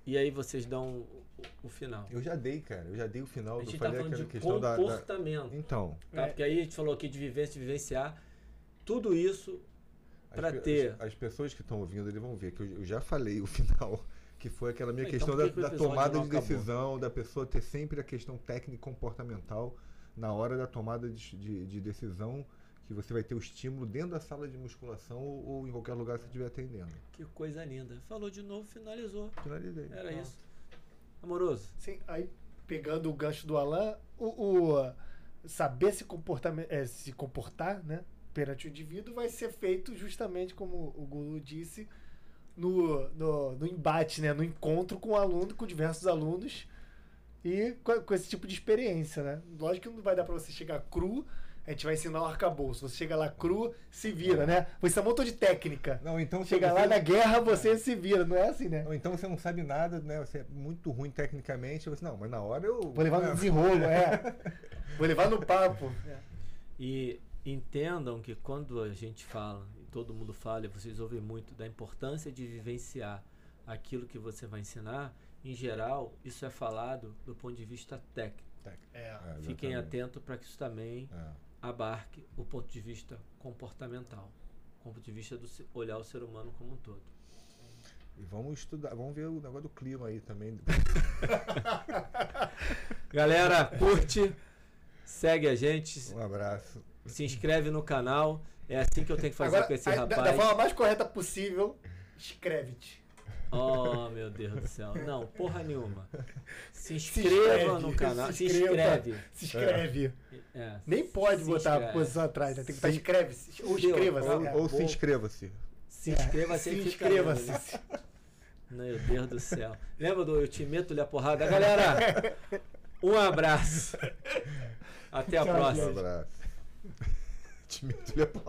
e aí vocês dão o, o final. Eu já dei, cara. Eu já dei o final. A Eu gente tá falei falando de questão da, da. comportamento, Então, tá? É. Porque aí a gente falou aqui de vivência, de vivenciar. Tudo isso pe- ter. As, as pessoas que estão ouvindo, eles vão ver que eu, eu já falei o final. Que foi aquela minha Então questão da, que da tomada de decisão, da pessoa ter sempre a questão técnica e comportamental na hora da tomada de, de- de decisão, que você vai ter o estímulo dentro da sala de musculação ou, ou em qualquer lugar que você estiver atendendo. Que coisa linda. Falou de novo, finalizou. Finalizei. Era Pronto. isso. Amoroso. Sim, aí pegando o gancho do Alan, o, o, saber se, eh, se comportar né, perante o indivíduo vai ser feito justamente como o Guru disse, no, no, no embate, né, no encontro com o aluno, com diversos alunos e com, com esse tipo de experiência. Né? Lógico que não vai dar pra você chegar cru, a gente vai ensinar o arcabouço. Você chega lá cru, se vira, né? Você é um montão de técnica. Não, então Chega você- lá na guerra, você se vira, não é assim, né? Ou então você não sabe nada, né? Você é muito ruim tecnicamente. Você, não, mas na hora eu. Vou levar no né? desenrolo, é. Vou levar no papo. E entendam que quando a gente fala, e todo mundo fala, e vocês ouvem muito, da importância de vivenciar aquilo que você vai ensinar, em geral, isso é falado do ponto de vista técnico. É. É, Fiquem exatamente. atentos para que isso também É. abarque o ponto de vista comportamental, o ponto de vista do olhar o ser humano como um todo. E vamos estudar, vamos ver o negócio do clima aí também. Galera, curte, segue a gente, Um abraço. se inscreve no canal. É assim que eu tenho que fazer Agora, com esse aí, da- Da, rapaz. forma mais correta possível, escreve-te. Oh, meu Deus do céu. Não, porra nenhuma. Se inscreva inscreve, no canal. Se, inscreve. Se inscreve. É, Nem pode se botar a posição atrás, né? Tem que botar Se- inscreve-se. Ou inscreva-se. ou-? Ou se inscreva-se. Se inscreva-se Se inscreva-se. né? Meu Deus do céu. Lembra do Eu Te Meto-lhe a Porrada? Galera, um abraço. Até a Tchau, Um próxima. gente. abraço. Te meto-lhe a